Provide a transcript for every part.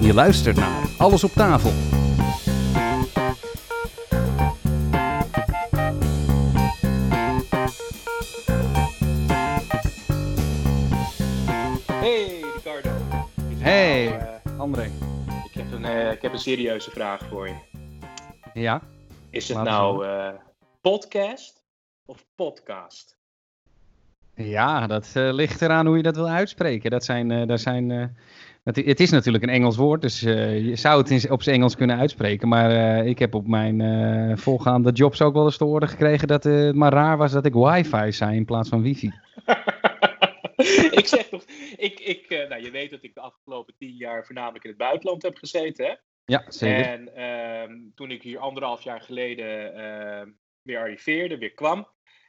Je luistert naar Alles op tafel. Hey Ricardo. Hey. nou, eh, André. ik, heb een, eh, ik heb een serieuze vraag voor je. Ja? Is het nou eh, podcast of podcast? Ja, dat eh, ligt eraan hoe je dat wil uitspreken. Dat zijn, eh, daar zijn, eh, het, het is natuurlijk een Engels woord, dus eh, je zou het in, op zijn Engels kunnen uitspreken. Maar eh, ik heb op mijn eh voorgaande jobs ook wel eens te horen gekregen dat eh, het maar raar was dat ik wifi zei in plaats van wifi. ik zeg toch, ik, ik, eh, nou, je weet dat ik de afgelopen tien jaar voornamelijk in het buitenland heb gezeten. Hè? Ja, zeker. En ehm, toen ik hier anderhalf jaar geleden ehm, weer arriveerde, weer kwam,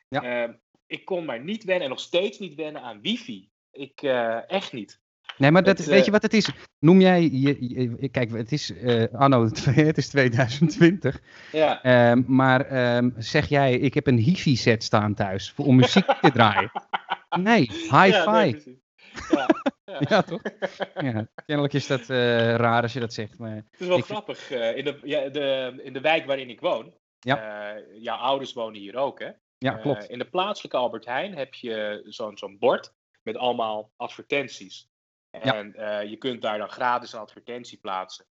Ja. ehm, ik kon maar niet wennen en nog steeds niet wennen aan wifi. Ik, eh, echt niet. Nee, maar dat, het, weet eh, je wat het is? Noem jij, je, je- kijk, het is, eh anno, het is 2020. Ja. Maar zeg jij, ik heb een hifi-set staan thuis voor, om muziek te draaien? Nee, hi-fi. Ja, nee, Ja. Ja, toch? Ja, kennelijk is dat eh, raar als je dat zegt. Maar... Het is wel Ik- grappig. eh, in, de, ja, de, in de wijk waarin ik woon. Ja. eh, jouw ouders wonen hier ook, hè? Ja, Eh, klopt. in de plaatselijke Albert Heijn heb je zo'n zo'n bord met allemaal advertenties. Ja. En eh, je kunt daar dan gratis een advertentie plaatsen.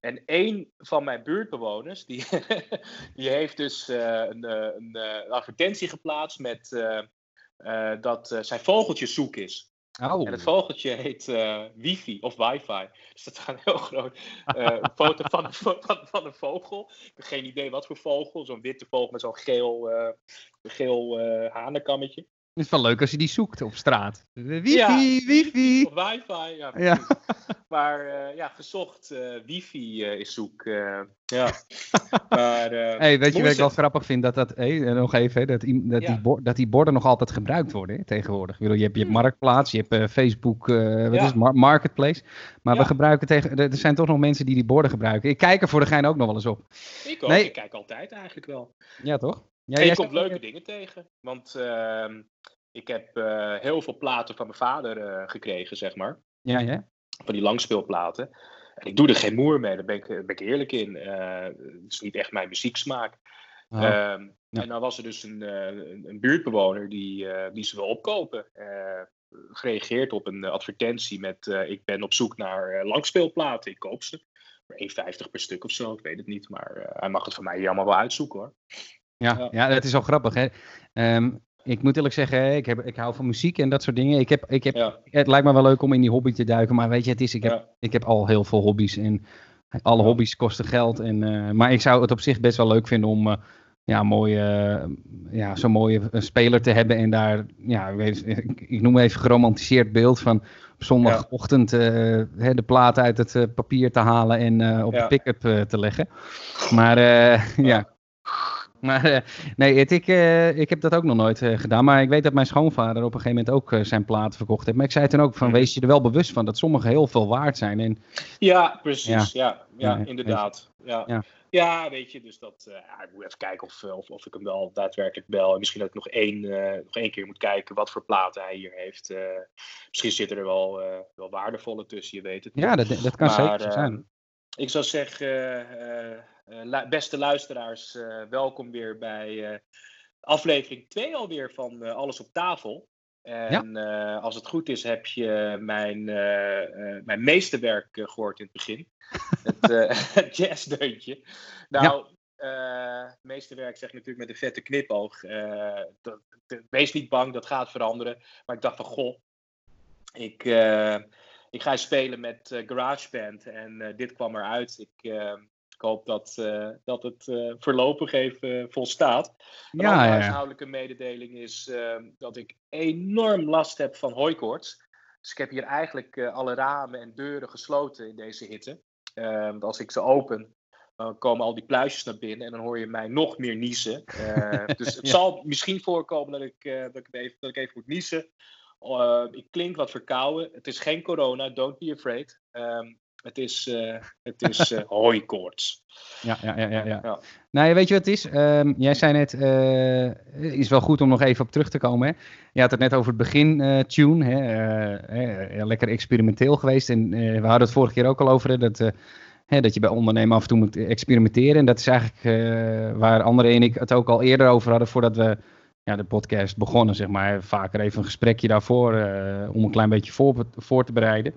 En één van mijn buurtbewoners, die, die heeft dus eh, een, eh, een eh, advertentie geplaatst met eh, eh, dat zijn vogeltje zoek is. Oh, En het vogeltje heet eh, wifi of wifi. Dus dat is een heel groot eh, foto van een, van, van een vogel. Ik heb geen idee wat voor vogel. Zo'n witte vogel met zo'n geel, eh, geel hanenkammetje. Het is wel leuk als je die zoekt op straat. Wifi, Ja, wifi. Of wifi. Ja, Ja. Maar eh, ja, gezocht eh, wifi eh, is zoek. ja. maar, Hey, weet je wat ik wel grappig vind? Dat, dat, hey, nog even, hè, dat, die, dat, Ja. die bor- dat die borden nog altijd gebruikt worden hè, tegenwoordig. Ik bedoel, je hebt, je hebt Marktplaats, je hebt Facebook, wat Hmm. Ja. is Mar- Marketplace. Maar we gebruiken tegen, er er zijn toch nog mensen die die borden gebruiken. Ik kijk er voor de gein ook nog wel eens op. Ik ook. Nee. Ik kijk altijd eigenlijk wel. Ja, toch? Ja, en je komt leuke dingen tegen. Want ehm, ik heb eh, heel veel platen van mijn vader eh, gekregen, zeg maar. Ja, ja. Van die langspeelplaten. En ik doe er geen moer mee, daar ben ik, daar ben ik eerlijk in. Eh, het is niet echt mijn muzieksmaak. Oh, Ehm, ja. En dan was er dus een, eh, een, een buurtbewoner die, eh, die ze wil opkopen. Eh, gereageerd op een eh, advertentie met eh, ik ben op zoek naar eh, langspeelplaten, ik koop ze. Voor 1,50 per stuk of zo, ik weet het niet. Maar eh, hij mag het van mij hier allemaal wel uitzoeken hoor. Ja, Ja. dat is wel grappig. Hè? Ehm, ik moet eerlijk zeggen, ik, heb, ik hou van muziek en dat soort dingen. Ik heb, ik heb, Ja, Het lijkt me wel leuk om in die hobby te duiken, maar weet je, het is, ik, heb, ja, ik heb al heel veel hobby's en alle hobby's kosten geld. En, eh, maar ik zou het op zich best wel leuk vinden om eh, ja, mooie, ja, zo'n mooie speler te hebben en daar, ja, ik, weet, ik, ik noem even geromantiseerd beeld van op zondagochtend eh, hè, de plaat uit het papier te halen en op de pick-up te leggen. Maar ja. Maar eh, nee, het, ik, eh, ik heb dat ook nog nooit eh, gedaan. Maar ik weet dat mijn schoonvader op een gegeven moment ook zijn platen verkocht heeft. Maar ik zei toen ook van, wees je er wel bewust van dat sommige heel veel waard zijn. En ja precies. Ja, ja, Ja, inderdaad. Ja. Ja. Ja. weet je, dus dat. ja, ik moet even kijken of, of, of ik hem wel daadwerkelijk bel. En misschien dat ik nog één, nog één keer moet kijken wat voor platen hij hier heeft. Misschien zitten er wel, wel waardevolle tussen, je weet het niet. ja, dat, dat kan Maar, zeker zijn. Ik zou zeggen, eh, beste luisteraars, eh, welkom weer bij eh, aflevering 2 alweer van Alles op tafel. En als het goed is, heb je mijn, mijn meeste werk eh, gehoord in het begin. het het jazzdeuntje. Nou, eh, het meeste werk zeg ik natuurlijk met een vette knipoog. Dat, dat- wees niet bang, dat gaat veranderen. Maar ik dacht van, goh, ik, ik ga spelen met GarageBand en dit kwam eruit. Ik hoop dat, eh, dat het eh, voorlopig even eh, volstaat. Een Ja, andere huishoudelijke mededeling is eh, dat ik enorm last heb van hooikoorts. Dus ik heb hier eigenlijk alle ramen en deuren gesloten in deze hitte. Eh, want als ik ze open, dan komen al die pluisjes naar binnen en dan hoor je mij nog meer niezen. Eh, dus het Ja. zal misschien voorkomen dat ik, dat ik, even, dat ik even moet niezen. Ik klink wat verkouden. Het is geen corona, don't be afraid. Ehm, het is, uh, het is uh, hooikoorts. Ja, ja, ja, ja, ja. Nou, weet je wat het is? Um, jij zei net, uh, is wel goed om nog even op terug te komen. Hè? Je had het net over het begin tune. Hè? lekker experimenteel geweest. En we hadden het vorige keer ook al over. Hè, dat, hè, dat je bij ondernemen af en toe moet experimenteren. En dat is eigenlijk waar André en ik het ook al eerder over hadden. Voordat we ja, de podcast begonnen, zeg maar. Vaker even een gesprekje daarvoor. om een klein beetje voor, voor te bereiden.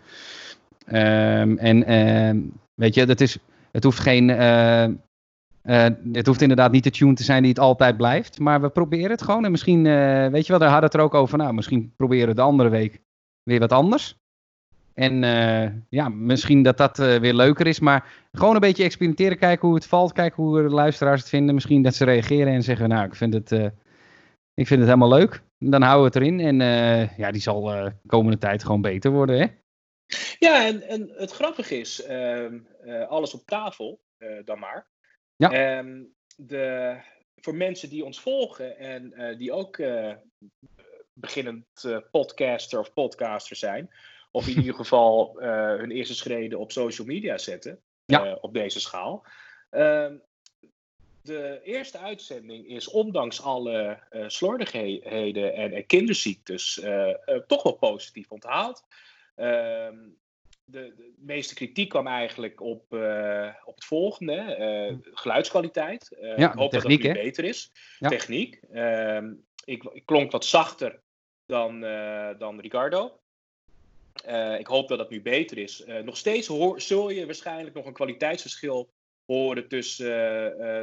Um, en uh, weet je, dat is, het hoeft geen. Uh, uh, het hoeft inderdaad niet de tune te zijn die het altijd blijft. Maar we proberen het gewoon. En misschien, weet je wel, daar hadden het er ook over. Nou, misschien proberen we de andere week weer wat anders. En ja, misschien dat dat weer leuker is. Maar gewoon een beetje experimenteren. Kijken hoe het valt. Kijken hoe de luisteraars het vinden. Misschien dat ze reageren en zeggen: Nou, ik vind het, ik vind het helemaal leuk. Dan houden we het erin. En ja, die zal de komende tijd gewoon beter worden. Hè? Ja, en, en het grappige is, ehm, eh, alles op tafel uh, dan maar. Ja. Um, de, voor mensen die ons volgen en uh, die ook beginnend podcaster of podcaster zijn, of in ieder geval hun eerste schreden op social media zetten, ja. op deze schaal. Ehm, de eerste uitzending is ondanks alle slordigheden en, en kinderziektes toch wel positief onthaald. Ehm, de, de, meeste kritiek kwam eigenlijk op, uh, op het volgende: uh, geluidskwaliteit. Uh, ja, ik hoop techniek, dat het nu beter is. Ja. Techniek. Ehm, ik, ik, klonk wat zachter dan, dan Ricardo. ik hoop dat dat nu beter is. nog steeds hoor, zul je waarschijnlijk nog een kwaliteitsverschil horen tussen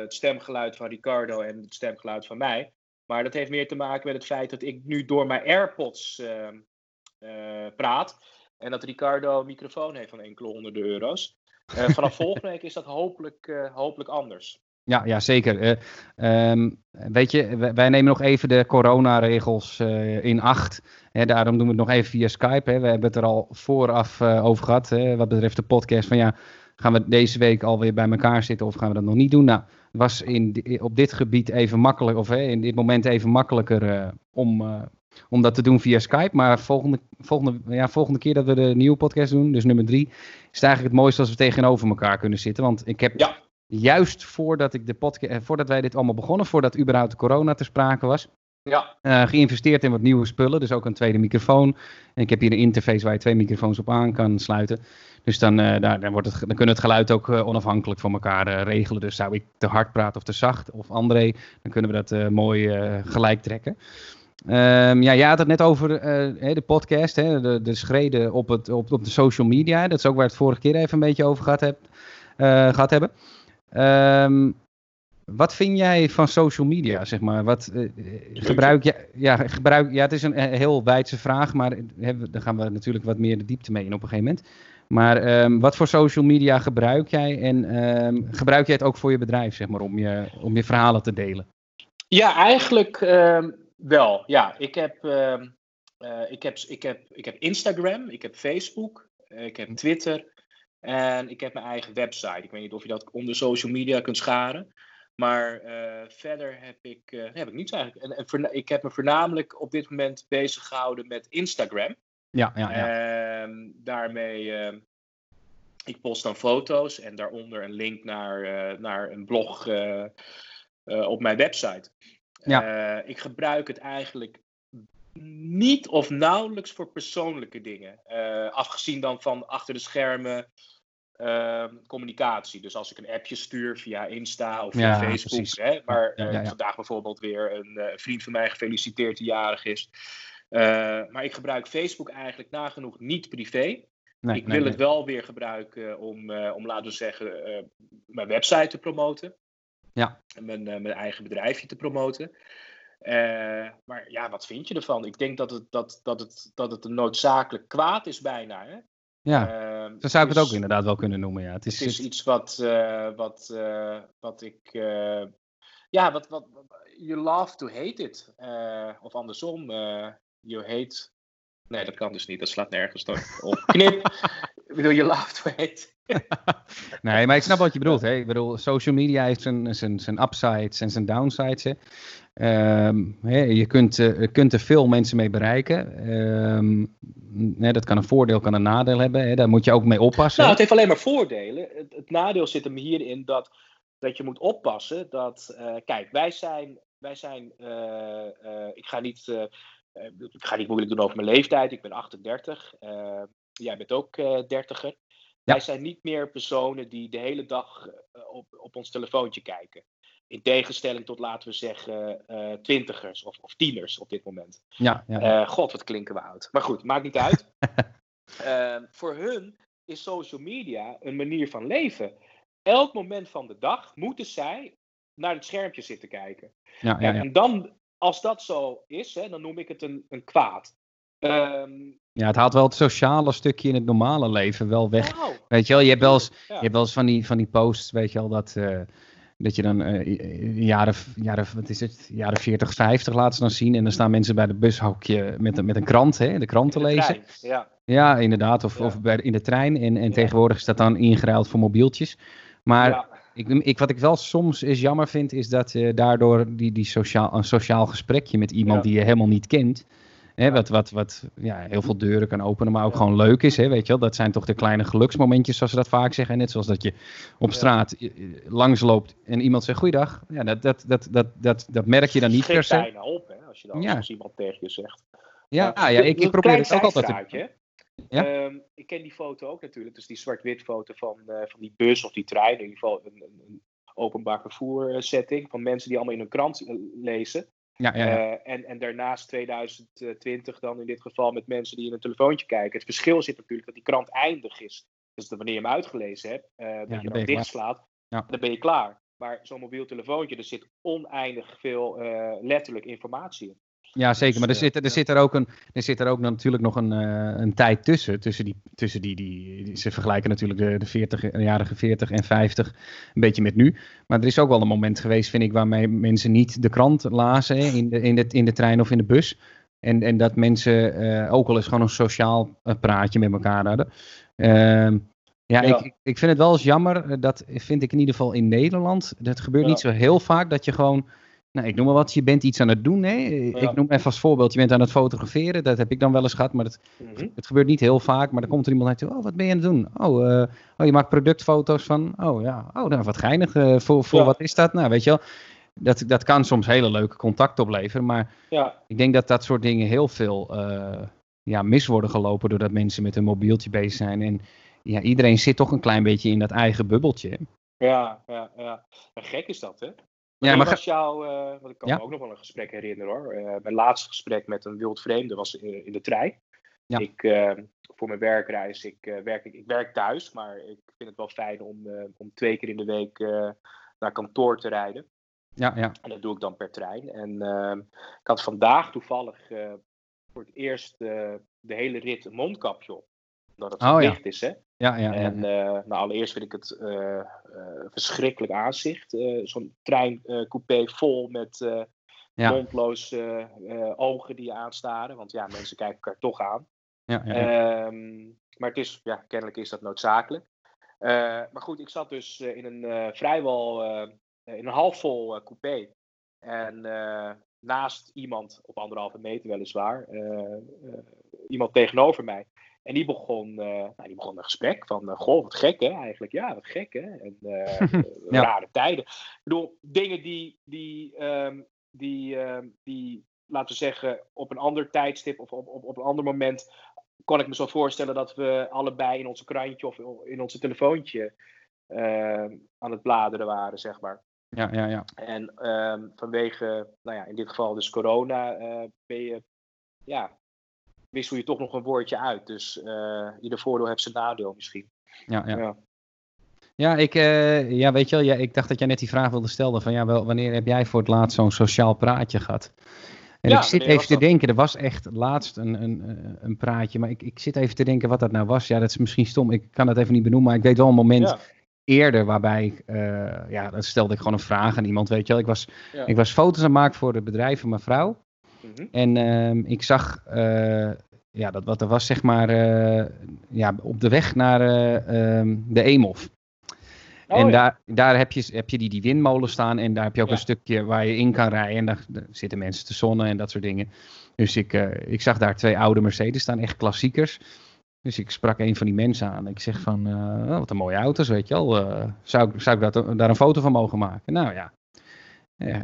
het stemgeluid van Ricardo en het stemgeluid van mij. Maar dat heeft meer te maken met het feit dat ik nu door mijn AirPods ehm, praat. En dat Ricardo een microfoon heeft van enkele honderden euro's. Uh, vanaf volgende week is dat hopelijk, uh, hopelijk anders. Ja, ja zeker. Uh, um, weet je, wij, nemen nog even de coronaregels in acht. Hè, daarom doen we het nog even via Skype. Hè. We hebben het er al vooraf over gehad. Hè, wat betreft de podcast. Van ja, gaan we deze week alweer bij elkaar zitten of gaan we dat nog niet doen? Nou, was in, op dit gebied even makkelijk, of in dit moment even makkelijker om om dat te doen via Skype. Maar volgende, volgende, ja, volgende keer dat we de nieuwe podcast doen, dus nummer drie, is het eigenlijk het mooiste als we tegenover elkaar kunnen zitten. Want ik heb ja. juist voordat, ik de podcast, eh, voordat wij dit allemaal begonnen, voordat überhaupt de corona te sprake was, ja. Uh, geïnvesteerd in wat nieuwe spullen. Dus ook een tweede microfoon. En ik heb hier een interface waar je twee microfoons op aan kan sluiten. Dus dan, uh, daar, dan, wordt het, dan kunnen we het geluid ook uh, onafhankelijk van elkaar regelen. Dus zou ik te hard praten of te zacht of André, dan kunnen we dat mooi gelijk trekken. Um, ja, jij had het net over uh, de podcast, hè, de, de schreden op, het, op, op de social media. Dat is ook waar het vorige keer even een beetje over gehad, heb, uh, gehad hebben. Um, wat vind jij van social media, zeg maar? Wat, uh, gebruik je, ja, gebruik, ja, het is een heel wijdse vraag, maar daar gaan we natuurlijk wat meer de diepte mee in op een gegeven moment. Maar um, wat voor social media gebruik jij en gebruik jij het ook voor je bedrijf, zeg maar, om je, om je verhalen te delen? Ja, eigenlijk wel, ja. Ik heb, uh, uh, ik, heb, ik, heb, ik heb Instagram, ik heb Facebook, uh, ik heb Twitter en ik heb mijn eigen website. Ik weet niet of je dat onder social media kunt scharen. Maar eh, verder heb ik, heb ik niets eigenlijk. En, en ik heb me voornamelijk op dit moment bezig gehouden met Instagram. Ja, ja, ja. En daarmee, ehm, ik post dan foto's en daaronder een link naar, naar een blog op mijn website. Ja. Uh, ik gebruik het eigenlijk niet of nauwelijks voor persoonlijke dingen. Uh, afgezien dan van achter de schermen uh, communicatie. Dus als ik een appje stuur via Insta of via ja, Facebook. Hè, maar ja, ja, vandaag bijvoorbeeld weer een vriend van mij gefeliciteerd die jarig is. maar ik gebruik Facebook eigenlijk nagenoeg niet privé. Nee, ik wil nee. het wel weer gebruiken om, om laten we zeggen, mijn website te promoten. Ja. Mijn, uh, mijn eigen bedrijfje te promoten. Uh, maar ja, wat vind je ervan? Ik denk dat het, dat, dat het, dat het een noodzakelijk kwaad is bijna. Hè? Ja, uh, zo zou ik het ook inderdaad wel kunnen noemen. Ja. Het is, het is iets wat, wat, wat ik... ja, wat, wat, you love to hate it. of andersom, you hate... Nee, dat kan dus niet. Dat slaat nergens op. Knip. Ik bedoel, je lacht weet. nee, maar ik snap wat je bedoelt. Hè? Ik bedoel, social media heeft zijn, zijn, zijn upsides en zijn downsides. Hè? Ehm, hè, je kunt, uh, kunt er veel mensen mee bereiken. Um, hè, dat kan een voordeel, kan een nadeel hebben. Hè? Daar moet je ook mee oppassen. Nou, het heeft alleen maar voordelen. Het, het nadeel zit hem hierin dat, dat je moet oppassen. Dat, uh, kijk, wij zijn. Wij zijn uh, ik, ga niet, ik ga niet moeilijk doen over mijn leeftijd. Ik ben 38. Jij bent ook dertiger. Wij zijn niet meer personen die de hele dag op, op ons telefoontje kijken. In tegenstelling tot, laten we zeggen, uh, twintigers of, of, tieners op dit moment. Ja, ja. Uh, God, wat klinken we oud. Maar goed, maakt niet uit. uh, voor hun is social media een manier van leven. Elk moment van de dag moeten zij naar het schermpje zitten kijken. Ja, ja, ja. En dan, als dat zo is, hè, dan noem ik het een, een kwaad. Um, ja, het haalt wel het sociale stukje in het normale leven wel weg. Wow. Weet je wel, je hebt wel eens, je hebt wel eens van, die, van die posts, weet je wel, dat, uh, dat je dan uh, jaren, jaren, wat is het, jaren 40, 50 laten ze dan zien. En dan staan mensen bij de bushokje met, met een krant, hè, de krant te lezen. Ja. ja, inderdaad. Of, ja. of bij, in de trein. En, en ja. tegenwoordig is dat dan ingeruild voor mobieltjes. Maar ik, ik, wat ik wel soms is jammer vind, is dat je daardoor die, die sociaal, een sociaal gesprekje met iemand die je helemaal niet kent. Hè, wat wat, wat ja, heel veel deuren kan openen, maar ook gewoon leuk is. Hè, weet je wel? Dat zijn toch de kleine geluksmomentjes, zoals ze dat vaak zeggen. Net zoals dat je op straat ja. langsloopt en iemand zegt goeiedag. Ja, dat, dat, dat, dat, dat, dat merk je dan niet per se. bijna op, hè, als je dan Ja. als iemand tegen je zegt. Ja, ja, ik, ik probeer het ook altijd te... Ja? Ehm, ik ken die foto ook natuurlijk. Dus die zwart-wit foto van, eh, van die bus of die trein. In ieder geval een, een, een openbaar vervoer eh, setting. Van mensen die allemaal in een krant eh, lezen. Ja, ja, ja. Eh, en, en daarnaast 2020 dan in dit geval met mensen die in een telefoontje kijken. Het verschil zit natuurlijk dat die krant eindig is. Dus dat wanneer je hem uitgelezen hebt, eh, dat dan je dan dichtslaat, Ja. dan ben je klaar. Maar zo'n mobiel telefoontje, er zit oneindig veel eh, letterlijk informatie in. Ja, zeker. Maar er Dus, eh, zit, er, zit er ook, een, er zit er ook natuurlijk nog een, eh, een tijd tussen. Tussen die, tussen die, die, ze vergelijken natuurlijk de, de 40, jarige 40 en 50 een beetje met nu. Maar er is ook wel een moment geweest, vind ik, waarmee mensen niet de krant lazen hè, in, de, in, de, in de trein of in de bus. En, en dat mensen eh, ook wel eens gewoon een sociaal praatje met elkaar hadden. Ehm, ja, Ja. Ik, ik vind het wel eens jammer. Dat vind ik in ieder geval in Nederland. Dat gebeurt Ja. niet zo heel vaak dat je gewoon nou, ik noem maar wat, je bent iets aan het doen. Hè? Ik noem even als voorbeeld, je bent aan het fotograferen. Dat heb ik dan wel eens gehad, maar het, Mhm. het gebeurt niet heel vaak. Maar dan komt er iemand naar toe, oh, wat ben je aan het doen? Oh, eh, oh je maakt productfoto's van, oh ja, oh, nou, wat geinig. eh, voor voor Ja. wat is dat? Nou, weet je wel, dat, dat kan soms hele leuke contact opleveren. Maar Ja, ik denk dat dat soort dingen heel veel eh, ja, mis worden gelopen... doordat mensen met een mobieltje bezig zijn. En ja, iedereen zit toch een klein beetje in dat eigen bubbeltje. ja, ja, ja. Gek is dat, hè? Ja, maar was jouw, eh, want ik kan Ja? me ook nog wel een gesprek herinneren hoor. Eh, mijn laatste gesprek met een wild vreemde was in, in de trein. Ja. Ik, eh, voor mijn werkreis, ik, werk, ik, ik werk thuis, maar ik vind het wel fijn om, om twee keer in de week naar kantoor te rijden. Ja, ja, En dat doe ik dan per trein. En ehm, ik had vandaag toevallig voor het eerst de hele rit een mondkapje op. Omdat het Oh, ja. verplicht is, hè? Ja, ja, ja. En eh, nou, allereerst vind ik het eh, eh, verschrikkelijk aanzicht. Zo'n treincoupé vol met mondloze ogen die je aanstaren. Want ja, mensen kijken elkaar toch aan. ja, ja. Ehm, maar het is, ja, kennelijk is dat noodzakelijk. Maar goed, ik zat dus in een vrijwel in een halfvol coupé. En naast iemand, op anderhalve meter weliswaar, iemand tegenover mij. En die begon, eh, nou, die begon een gesprek van, eh, goh, wat gek hè, eigenlijk. Ja, wat gek hè. En eh, Ja. rare tijden. Ik bedoel, dingen die, die, ehm, die, ehm, die, laten we zeggen, op een ander tijdstip of op, op, op een ander moment kon ik me zo voorstellen dat we allebei in onze krantje of in onze telefoontje eh, aan het bladeren waren, zeg maar. ja, ja, ja. En ehm, vanwege, nou ja, in dit geval dus corona, ben je, ja, wissel je toch nog een woordje uit. Dus eh ieder voordeel heeft zijn nadeel misschien. ja, ja. Ja. Ja, ik, eh, ja, weet je wel, ja, ik dacht dat jij net die vraag wilde stellen van ja, wel, wanneer heb jij voor het laatst zo'n sociaal praatje gehad? En Ja, ik zit even te dat? denken, er was echt laatst een, een, eh, een praatje, maar ik, ik zit even te denken wat dat nou was. Ja, dat is misschien stom, ik kan dat even niet benoemen, maar ik weet wel een moment Ja. eerder waarbij ik, ja, dan stelde ik gewoon een vraag aan iemand, weet je wel. Ik was, ik was foto's aan het maken voor het bedrijf van mijn vrouw Mhm. en ehm, ik zag, eh, ja, dat, wat er was zeg maar ja, op de weg naar ehm, de Eemhof. Oh, en daar, daar heb je, heb je die, die windmolen staan en daar heb je ook een stukje waar je in kan rijden. En daar, zitten mensen te zonnen en dat soort dingen. Dus ik, ik zag daar twee oude Mercedes staan, echt klassiekers. Dus ik sprak een van die mensen aan. Ik zeg van, uh, wat een mooie auto's, weet je wel. Uh, zou, zou ik dat, daar een foto van mogen maken? Nou ja,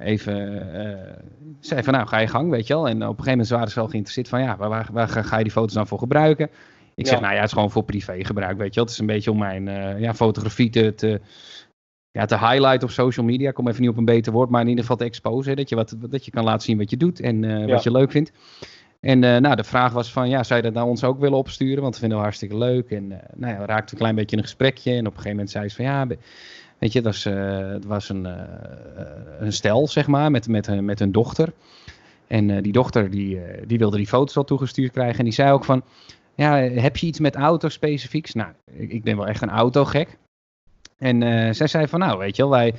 even uh, zei van, nou ga je gang, weet je wel. En op een gegeven moment waren ze wel geïnteresseerd van, ja, waar, waar, ga je die foto's dan voor gebruiken? Ik zeg, nou ja, het is gewoon voor privé gebruik, weet je wel. Het is een beetje om mijn ja, fotografie te, te, ja, te highlighten op social media. Ik kom even niet op een beter woord, maar in ieder geval te exposen. Dat je, wat, dat je kan laten zien wat je doet en wat je leuk vindt. En nou, de vraag was van, ja, zou je dat naar ons ook willen opsturen? Want we vinden het hartstikke leuk. En nou ja, we raakten een klein beetje in een gesprekje. En op een gegeven moment zei ze van, ja, weet je, het was, uh, het was een, een stel, zeg maar, met, met, met een dochter. En die dochter, die, die wilde die foto's al toegestuurd krijgen. En die zei ook van, ja, heb je iets met auto's specifieks? Nou, ik, ben wel echt een autogek. En zij zei van, nou, weet je wel, wij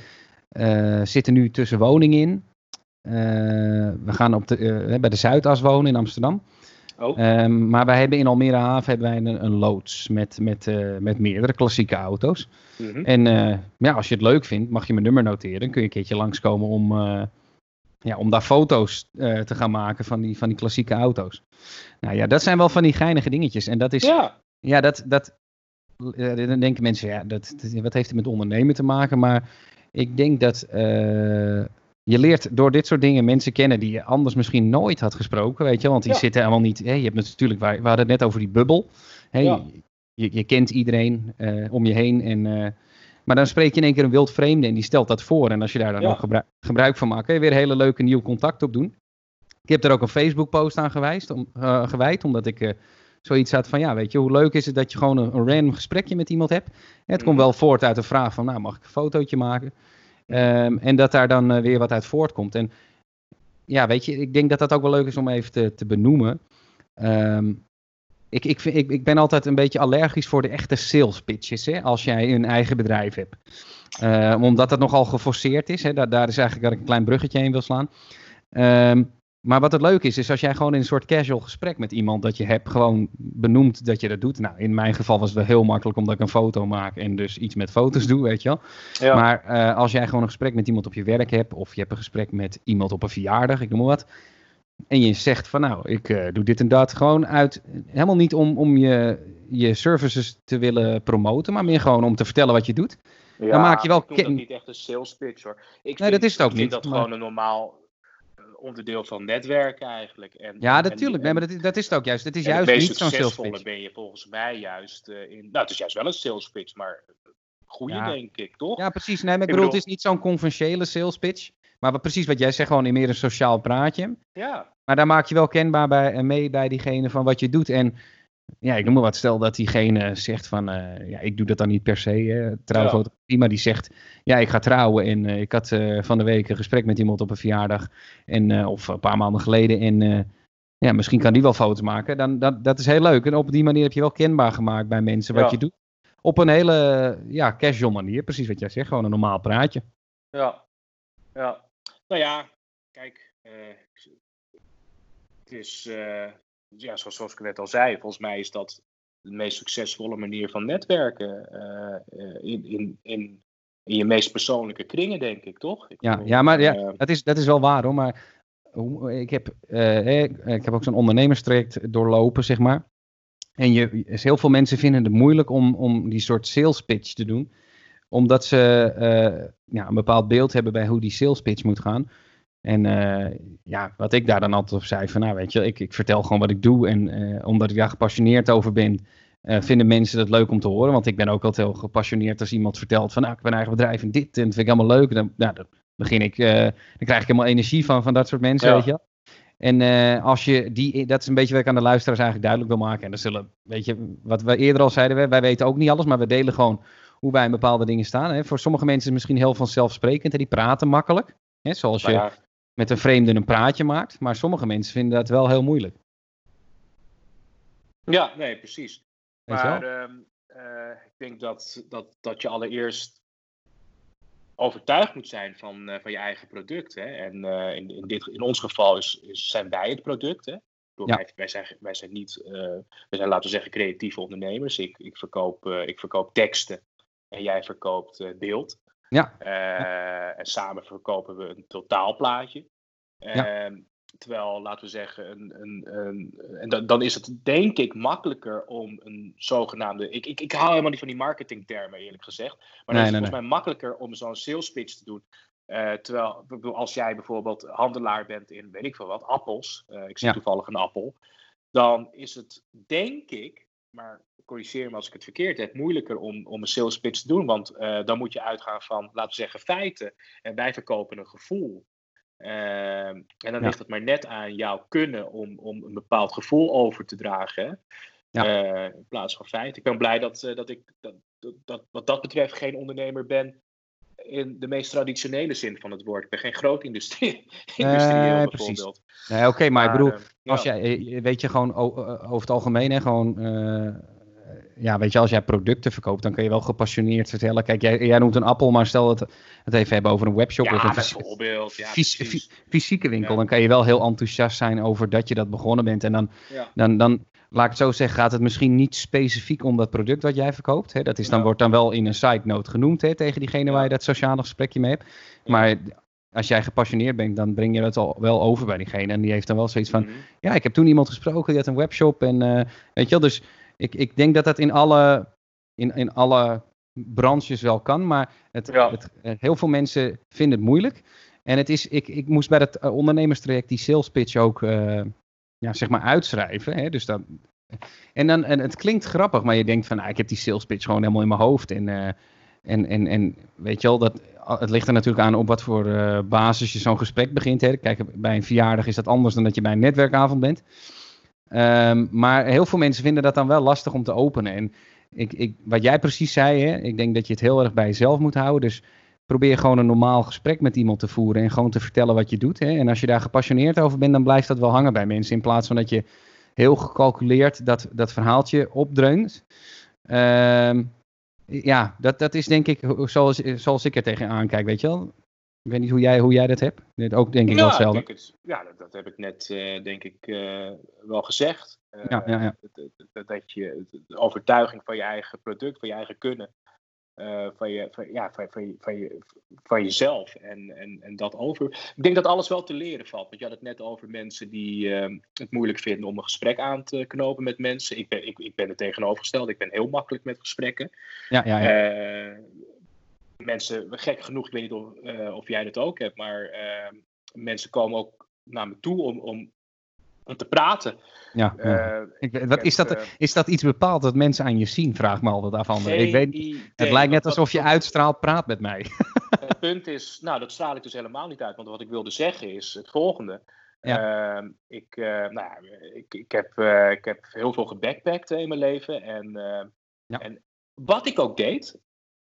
zitten nu tussen woningen in. Eh, we gaan op de, eh, bij de Zuidas wonen in Amsterdam. Oh. Um, maar wij hebben in Almere Haven hebben wij een, een loods met, met, uh, met meerdere klassieke auto's. Mm -hmm. En uh, ja, als je het leuk vindt, mag je mijn nummer noteren. Dan kun je een keertje langskomen om, uh, ja, om daar foto's te gaan maken van die, van die klassieke auto's. Nou ja, dat zijn wel van die geinige dingetjes. En dat is, ja, ja dat, dat, dan denken mensen, ja, dat, wat heeft het met ondernemen te maken? Maar ik denk dat je leert door dit soort dingen mensen kennen die je anders misschien nooit had gesproken, weet je, want die zitten helemaal niet. Hè, je hebt natuurlijk, we hadden het net over die bubbel. Hè, je, je, kent iedereen uh, om je heen. En, uh, maar dan spreek je in één keer een wild vreemde en die stelt dat voor. En als je daar dan ook gebruik, gebruik van maakt, kun je weer hele leuke nieuw contact op doen. Ik heb er ook een Facebook-post aan gewijst, om, uh, gewijd, omdat ik zoiets had van, ja, weet je, hoe leuk is het dat je gewoon een, een random gesprekje met iemand hebt. Het komt mhm. wel voort uit de vraag van, nou, mag ik een fotootje maken? Um, en dat daar dan uh, weer wat uit voortkomt. En ja, weet je, ik denk dat dat ook wel leuk is om even te, te benoemen. Um, ik, ik, vind, ik, ik ben altijd een beetje allergisch voor de echte sales pitches, hè, als jij een eigen bedrijf hebt. Uh, omdat dat nogal geforceerd is. Hè, daar, daar is eigenlijk dat ik een klein bruggetje heen wil slaan. Um, maar wat het leuk is, is als jij gewoon in een soort casual gesprek met iemand dat je hebt, gewoon benoemd dat je dat doet. Nou, in mijn geval was het wel heel makkelijk omdat ik een foto maak en dus iets met foto's doe, weet je wel. Ja. Maar uh, als jij gewoon een gesprek met iemand op je werk hebt, of je hebt een gesprek met iemand op een verjaardag, ik noem maar wat. En je zegt van nou, ik uh, doe dit en dat. Gewoon uit, helemaal niet om, om je, je services te willen promoten, maar meer gewoon om te vertellen wat je doet. Ja, dan maak je wel. Ik dat niet echt een sales pitch hoor. Ik nee, dat is het ook ik niet. vind dat gewoon een normaal onderdeel van netwerken eigenlijk. En, ja, natuurlijk. nee, maar dat, dat is het ook juist. Het is juist niet zo'n sales pitch. ben je volgens mij juist uh, in... Nou, het is juist wel een sales pitch, maar goede ja. denk ik, toch? Ja, precies. Nee, maar ik, bedoel, het is niet zo'n conventionele sales pitch. Maar precies wat jij zegt, gewoon in meer een sociaal praatje. Ja. Maar daar maak je wel kenbaar bij, en mee bij diegene van wat je doet. En ja, ik noem maar wat, stel dat diegene zegt van, uh, ja, ik doe dat dan niet per se, hè, trouwfotografie, maar die zegt, ja, ik ga trouwen en uh, ik had uh, van de week een gesprek met iemand op een verjaardag, en, of een paar maanden geleden, en ja, misschien kan die wel foto's maken, dan, dat, dat is heel leuk. En op die manier heb je wel kenbaar gemaakt bij mensen wat ja. je doet. Op een hele, ja, casual manier, precies wat jij zegt, gewoon een normaal praatje. Ja, ja. Nou ja, kijk, het is ja, zoals, ik net al zei, volgens mij is dat de meest succesvolle manier van netwerken uh, in, in, in, in je meest persoonlijke kringen, denk ik, toch? Ik ja, ja, maar ja, uh, dat, is, dat is wel waar hoor. Maar ik heb, uh, ik heb ook zo'n ondernemerstraject doorlopen, zeg maar. En je, heel veel mensen vinden het moeilijk om, om die soort sales pitch te doen. Omdat ze ja, een bepaald beeld hebben bij hoe die sales pitch moet gaan. En uh, ja, wat ik daar dan altijd op zei, van nou weet je, ik, ik vertel gewoon wat ik doe. En uh, omdat ik daar gepassioneerd over ben, uh, vinden mensen dat leuk om te horen. Want ik ben ook altijd heel gepassioneerd als iemand vertelt van nou, ik ben eigen bedrijf en dit en dat vind ik allemaal leuk. Dan, nou, dan begin ik, dan krijg ik helemaal energie van, van dat soort mensen, ja. weet je En als je die, dat is een beetje wat ik aan de luisteraars eigenlijk duidelijk wil maken. En dan zullen, weet je, wat we eerder al zeiden, wij, wij weten ook niet alles, maar we delen gewoon hoe wij in bepaalde dingen staan. Hè. Voor sommige mensen is het misschien heel vanzelfsprekend, hè, die praten makkelijk. Hè, zoals je ja met een vreemde een praatje maakt. Maar sommige mensen vinden dat wel heel moeilijk. Ja, nee, precies. Maar uh, uh, ik denk dat, dat, dat je allereerst overtuigd moet zijn van, uh, van je eigen product. Hè? En uh, in, in, dit, in ons geval is, is, zijn wij het product. Hè? Door wij, wij, zijn, wij zijn niet, uh, wij zijn laten we zeggen creatieve ondernemers. Ik, ik, verkoop, uh, ik verkoop teksten en jij verkoopt uh, beeld. Ja. En samen verkopen we een totaalplaatje. Ja. Ehm, terwijl, laten we zeggen, een, een, een, en dan, dan is het denk ik makkelijker om een zogenaamde. Ik, ik, ik hou helemaal niet van die marketingtermen, eerlijk gezegd. Maar nee, het is volgens mij makkelijker om zo'n sales pitch te doen. Uh, terwijl, als jij bijvoorbeeld handelaar bent in, weet ik veel wat, appels. Uh, ik zie ja. toevallig een appel. Dan is het, denk ik, maar corrigeer me als ik het verkeerd heb, moeilijker om, om een sales pitch te doen. Want uh, dan moet je uitgaan van, laten we zeggen, feiten. En wij verkopen een gevoel. Ehm, en dan ja. ligt het maar net aan jouw kunnen om, om een bepaald gevoel over te dragen. Ja. in plaats van feiten. Ik ben blij dat, dat ik dat, dat, wat dat betreft geen ondernemer ben in de meest traditionele zin van het woord. Ik ben geen groot industrie, industrieel uh, bijvoorbeeld. Nee, oké, maar, maar, ik bedoel, uh, als ja. jij, weet je gewoon over het algemeen, hè, gewoon, uh, ja, weet je, als jij producten verkoopt, dan kun je wel gepassioneerd vertellen. Kijk, jij, jij noemt een appel, maar stel dat het even hebben over een webshop ja, of een bijvoorbeeld, ja, fysieke winkel, dan kan je wel heel enthousiast zijn over dat je dat begonnen bent. En dan, dan, dan laat ik het zo zeggen, gaat het misschien niet specifiek om dat product wat jij verkoopt. Hè? Dat is dan, ja. wordt dan wel in een side note genoemd hè, tegen diegene waar je dat sociale gesprekje mee hebt. Maar als jij gepassioneerd bent, dan breng je dat al wel over bij diegene. En die heeft dan wel zoiets van, mm -hmm. ja, ik heb toen iemand gesproken, die had een webshop. En uh, weet je wel, dus ik, ik denk dat dat in alle, in, in alle branches wel kan. Maar het, ja. het, heel veel mensen vinden het moeilijk. En het is, ik, ik moest bij het ondernemerstraject die sales pitch ook... Uh, ja, zeg maar uitschrijven. Hè? Dus dat, en, dan, en het klinkt grappig, maar je denkt van, nou, ik heb die sales pitch gewoon helemaal in mijn hoofd. En, uh, en, en, en weet je wel, dat, het ligt er natuurlijk aan op wat voor uh, basis je zo'n gesprek begint. Hè? Kijk, bij een verjaardag is dat anders dan dat je bij een netwerkavond bent. Um, maar heel veel mensen vinden dat dan wel lastig om te openen. En ik, ik, wat jij precies zei, hè, ik denk dat je het heel erg bij jezelf moet houden. Dus probeer gewoon een normaal gesprek met iemand te voeren en gewoon te vertellen wat je doet. Hè? En als je daar gepassioneerd over bent, dan blijft dat wel hangen bij mensen. In plaats van dat je heel gecalculeerd dat, dat verhaaltje opdreunt. Uh, ja, dat, dat is denk ik zoals, zoals ik er tegenaan kijk, weet je wel. Ik weet niet hoe jij, hoe jij dat hebt. Dit ook denk ik ja, wel hetzelfde. Ik het, ja, dat, dat, heb ik net uh, denk ik uh, wel gezegd. Uh, ja, ja, ja. Dat, dat, je de overtuiging van je eigen product, van je eigen kunnen, uh, van, je, van, ja, van, van, van, je, van jezelf en, en, en dat over. Ik denk dat alles wel te leren valt. Want je had het net over mensen die uh, het moeilijk vinden om een gesprek aan te knopen met mensen. Ik ben, ik, ik ben het tegenovergestelde. Ik ben heel makkelijk met gesprekken. Ja, ja, ja. Uh, mensen, gek genoeg, ik weet niet of, of jij dat ook hebt, maar mensen komen ook naar me toe om, om om te praten. Ja, ja. Uh, ik, wat, is, dat, uh, is dat iets bepaald dat mensen aan je zien? Vraag me altijd af. Ik weet, idee. het lijkt net alsof je uitstraalt, praat met mij. Het punt is, nou dat straal ik dus helemaal niet uit. Want wat ik wilde zeggen is het volgende. Ja. Uh, ik, nou, ik, ik, heb, ik heb heel veel gebackpackt in mijn leven. En, ja. en wat ik ook deed,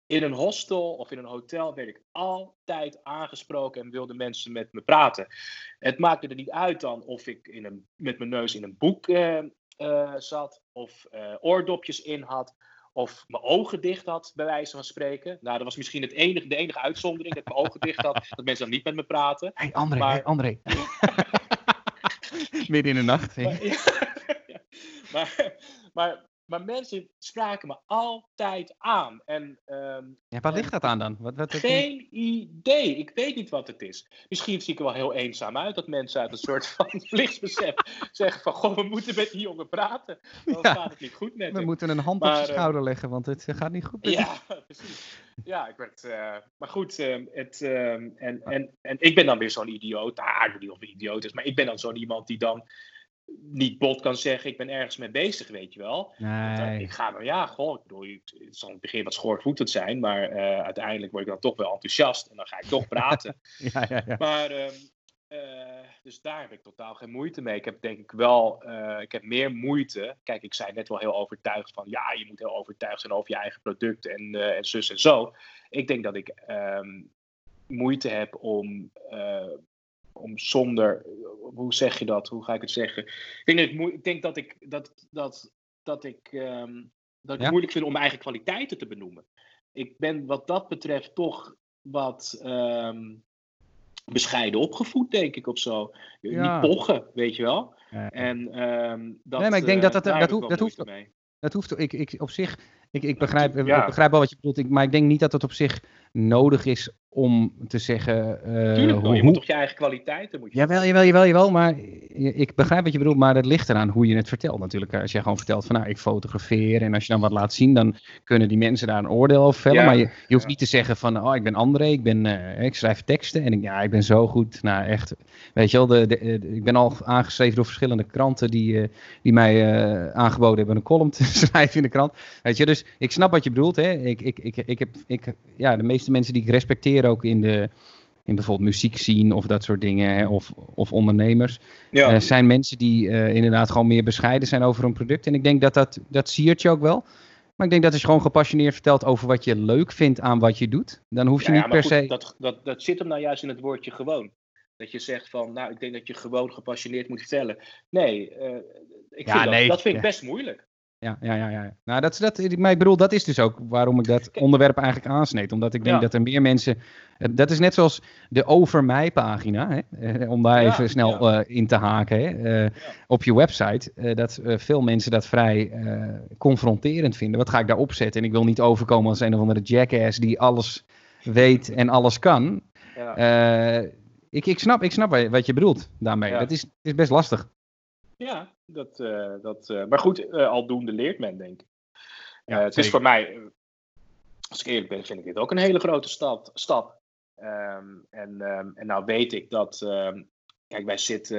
in een hostel of in een hotel werd ik altijd aangesproken en wilden mensen met me praten. Het maakte er niet uit dan of ik in een, met mijn neus in een boek uh, uh, zat, of uh, oordopjes in had, of mijn ogen dicht had, bij wijze van spreken. Nou, dat was misschien het enige, de enige uitzondering, dat ik mijn ogen dicht had, dat mensen dan niet met me praten. Hé, hey, André, maar... hey, André. Midden in de nacht. Maar, ja, maar, maar maar mensen spraken me altijd aan. En, um, ja, waar ligt dat aan dan? Wat, wat, geen idee. Ik weet niet wat het is. Misschien zie ik er wel heel eenzaam uit. Dat mensen uit een soort van plichtsbesef zeggen van... Goh, we moeten met die jongen praten. Dan ja, gaat het niet goed met We moeten een hand maar, op zijn schouder leggen, want het gaat niet goed met Ja, precies. Ja, ik werd... Uh, maar goed, uh, het, uh, en, en, en ik ben dan weer zo'n idioot. Ah, ik weet niet of een idioot is. Maar ik ben dan zo'n iemand die dan niet bot kan zeggen, ik ben ergens mee bezig, weet je wel. Nee. Ik ga dan, ja, goh, ik bedoel, het zal in het begin wat schoorvoetend zijn, maar uh, uiteindelijk word ik dan toch wel enthousiast en dan ga ik toch praten. ja, ja, ja. Maar, um, uh, dus daar heb ik totaal geen moeite mee. Ik heb denk ik wel, uh, ik heb meer moeite. Kijk, ik zei net wel heel overtuigd van, ja, je moet heel overtuigd zijn over je eigen product en, en zus en zo. Ik denk dat ik um, moeite heb om om zonder, hoe zeg je dat? Hoe ga ik het zeggen? Ik denk dat ik, ik, denk dat ik, dat, dat, dat ik, um, dat ik ja? het moeilijk vind om mijn eigen kwaliteiten te benoemen. Ik ben wat dat betreft toch wat, um, bescheiden opgevoed, denk ik, of zo. Niet pochen, weet je wel. En ehm, dat, nee, maar ik denk dat dat, dat, hoeft, dat hoeft, dat hoeft, ik, ik, op zich, ik, ik, begrijp, ik begrijp wel wat je bedoelt, ik, maar ik denk niet dat het op zich nodig is om te zeggen... Uh, Tuurlijk hoe, je moet toch je eigen kwaliteiten... Moet je jawel, jawel, jawel, jawel, maar ik begrijp wat je bedoelt, maar het ligt eraan hoe je het vertelt natuurlijk. Als jij gewoon vertelt van, nou, ik fotografeer en als je dan wat laat zien, dan kunnen die mensen daar een oordeel over vellen. maar je, je hoeft niet te zeggen van, oh, ik ben André, ik, ben, uh, ik schrijf teksten en ik, ja, ik ben zo goed. Nou, echt, weet je wel, de, de, ik ben al aangeschreven door verschillende kranten die, uh, die mij aangeboden hebben een column te schrijven in de krant. Weet je, dus ik snap wat je bedoelt, hè. Ik, ik, ik, ik heb, ik, ja, de meeste mensen die ik respecteer ook in de in bijvoorbeeld muziek zien of dat soort dingen, of, of ondernemers, ja. uh, zijn mensen die uh, inderdaad gewoon meer bescheiden zijn over een product. En ik denk dat dat, dat siert je ook wel. Maar ik denk dat als je gewoon gepassioneerd vertelt over wat je leuk vindt aan wat je doet, dan hoef je ja, niet per goed, se... Dat, dat, dat zit hem nou juist in het woordje gewoon. Dat je zegt van, nou, ik denk dat je gewoon gepassioneerd moet vertellen. Nee, uh, ik vind dat, dat vind ik best moeilijk. Ja, ja, ja, ja. Nou, dat, dat, maar ik bedoel, dat is dus ook waarom ik dat onderwerp eigenlijk aansneed. Omdat ik denk dat er meer mensen. Eh, dat is net zoals de over mij pagina, hè, eh, om daar even snel uh, in te haken. Hè, uh, op je website. Uh, dat veel mensen dat vrij confronterend vinden. Wat ga ik daar opzetten? En ik wil niet overkomen als een of andere jackass die alles weet en alles kan. ik, ik, snap, ik snap wat je bedoelt daarmee. Dat is, is best lastig. Ja, dat, uh, dat, uh, maar goed, uh, aldoende leert men, denk ik. Ja, het is voor mij, als ik eerlijk ben, vind ik dit ook een hele grote stap. stap. Um, en, um, en nou weet ik dat, um, kijk, wij zitten,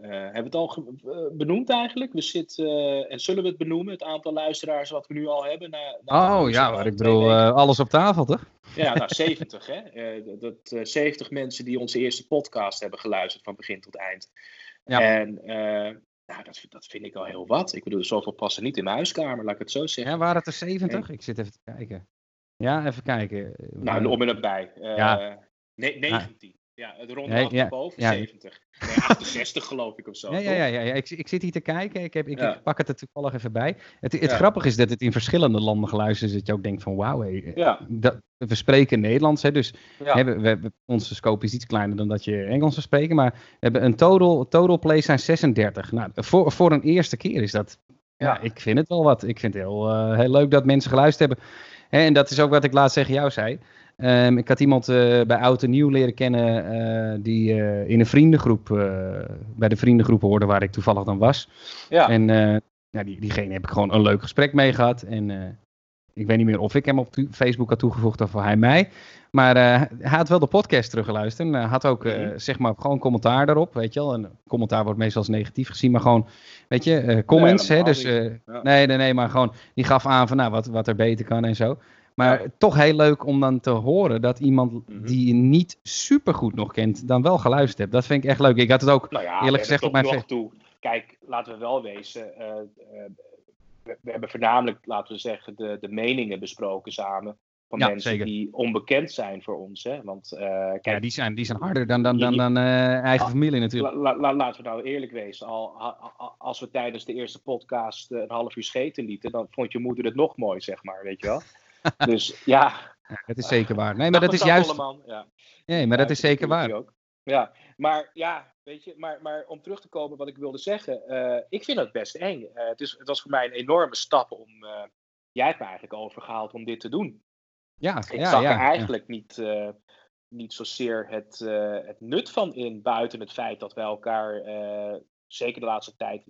hebben we het al benoemd eigenlijk? We zitten, en zullen we het benoemen, het aantal luisteraars wat we nu al hebben? Na, na oh ja, maar ik bedoel, alles op tafel, toch? Ja, nou 70 hè. dat, 70 mensen die onze eerste podcast hebben geluisterd van begin tot eind. Ja. En nou, dat, dat vind ik al heel wat. Ik bedoel, zoveel passen niet in mijn huiskamer, laat ik het zo zeggen. Ja, waren het er 70? Ik zit even te kijken. Ja, even kijken. Nou, om en nabij. Uh, ja. 19. Ja, het ronde nee, ja, boven, ja. 70. Nee, 68 geloof ik of zo. Ja, ja, ja, ja. Ik, ik zit hier te kijken. Ik, heb, ik, ik pak het er toevallig even bij. Het, het grappige is dat het in verschillende landen geluisterd is. Dat je ook denkt van wauw, hey, dat, we spreken Nederlands. Hè, dus hè, we, we, onze scope is iets kleiner dan dat je Engels zou spreken. Maar we hebben een total, total play zijn 36. Nou, voor, voor een eerste keer is dat... Ja, ik vind het wel wat. Ik vind het heel, uh, heel leuk dat mensen geluisterd hebben. Hè, en dat is ook wat ik laatst tegen jou zei. Um, ik had iemand uh, bij Oud en Nieuw leren kennen uh, die uh, in een vriendengroep, bij de vriendengroep hoorde waar ik toevallig dan was. Ja. En ja, die, diegene heb ik gewoon een leuk gesprek mee gehad. En ik weet niet meer of ik hem op Facebook had toegevoegd of hij mij. Maar hij had wel de podcast teruggeluisterd. En had ook mm zeg maar gewoon commentaar daarop, weet je wel. Een commentaar wordt meestal als negatief gezien, maar gewoon, weet je, comments. hè, dus, ja. nee, nee, nee, maar gewoon, die gaf aan van nou, wat, wat er beter kan en zo. Maar toch heel leuk om dan te horen dat iemand mhm. die je niet super goed nog kent, dan wel geluisterd hebt. Dat vind ik echt leuk. Ik had het ook nou ja, eerlijk gezegd op mijn nog toe. Kijk, laten we wel wezen. Uh, uh, we, we, hebben voornamelijk, laten we zeggen, de, de meningen besproken samen. Van ja, mensen zeker. die onbekend zijn voor ons. Hè? Want, uh, kijk, ja, die zijn, die zijn harder dan, dan, dan, dan eigen ah, familie natuurlijk. La, la, laten we nou eerlijk wezen. Al, als we tijdens de eerste podcast een half uur scheten lieten, dan vond je moeder het nog mooi, zeg maar. Weet je wel? dus ja. ja. Dat is zeker waar. Nee, maar dat is juist. ja. Nee, maar dat is zeker waar. Ook. Ja, maar ja, weet je, maar, maar om terug te komen wat ik wilde zeggen. Uh, ik vind het best eng. Uh, het, is, het was voor mij een enorme stap om. Uh, jij hebt me eigenlijk overgehaald om dit te doen. Ja, ik ja, zag ja, er eigenlijk niet, niet zozeer het, het nut van in, buiten het feit dat wij elkaar zeker de laatste tijd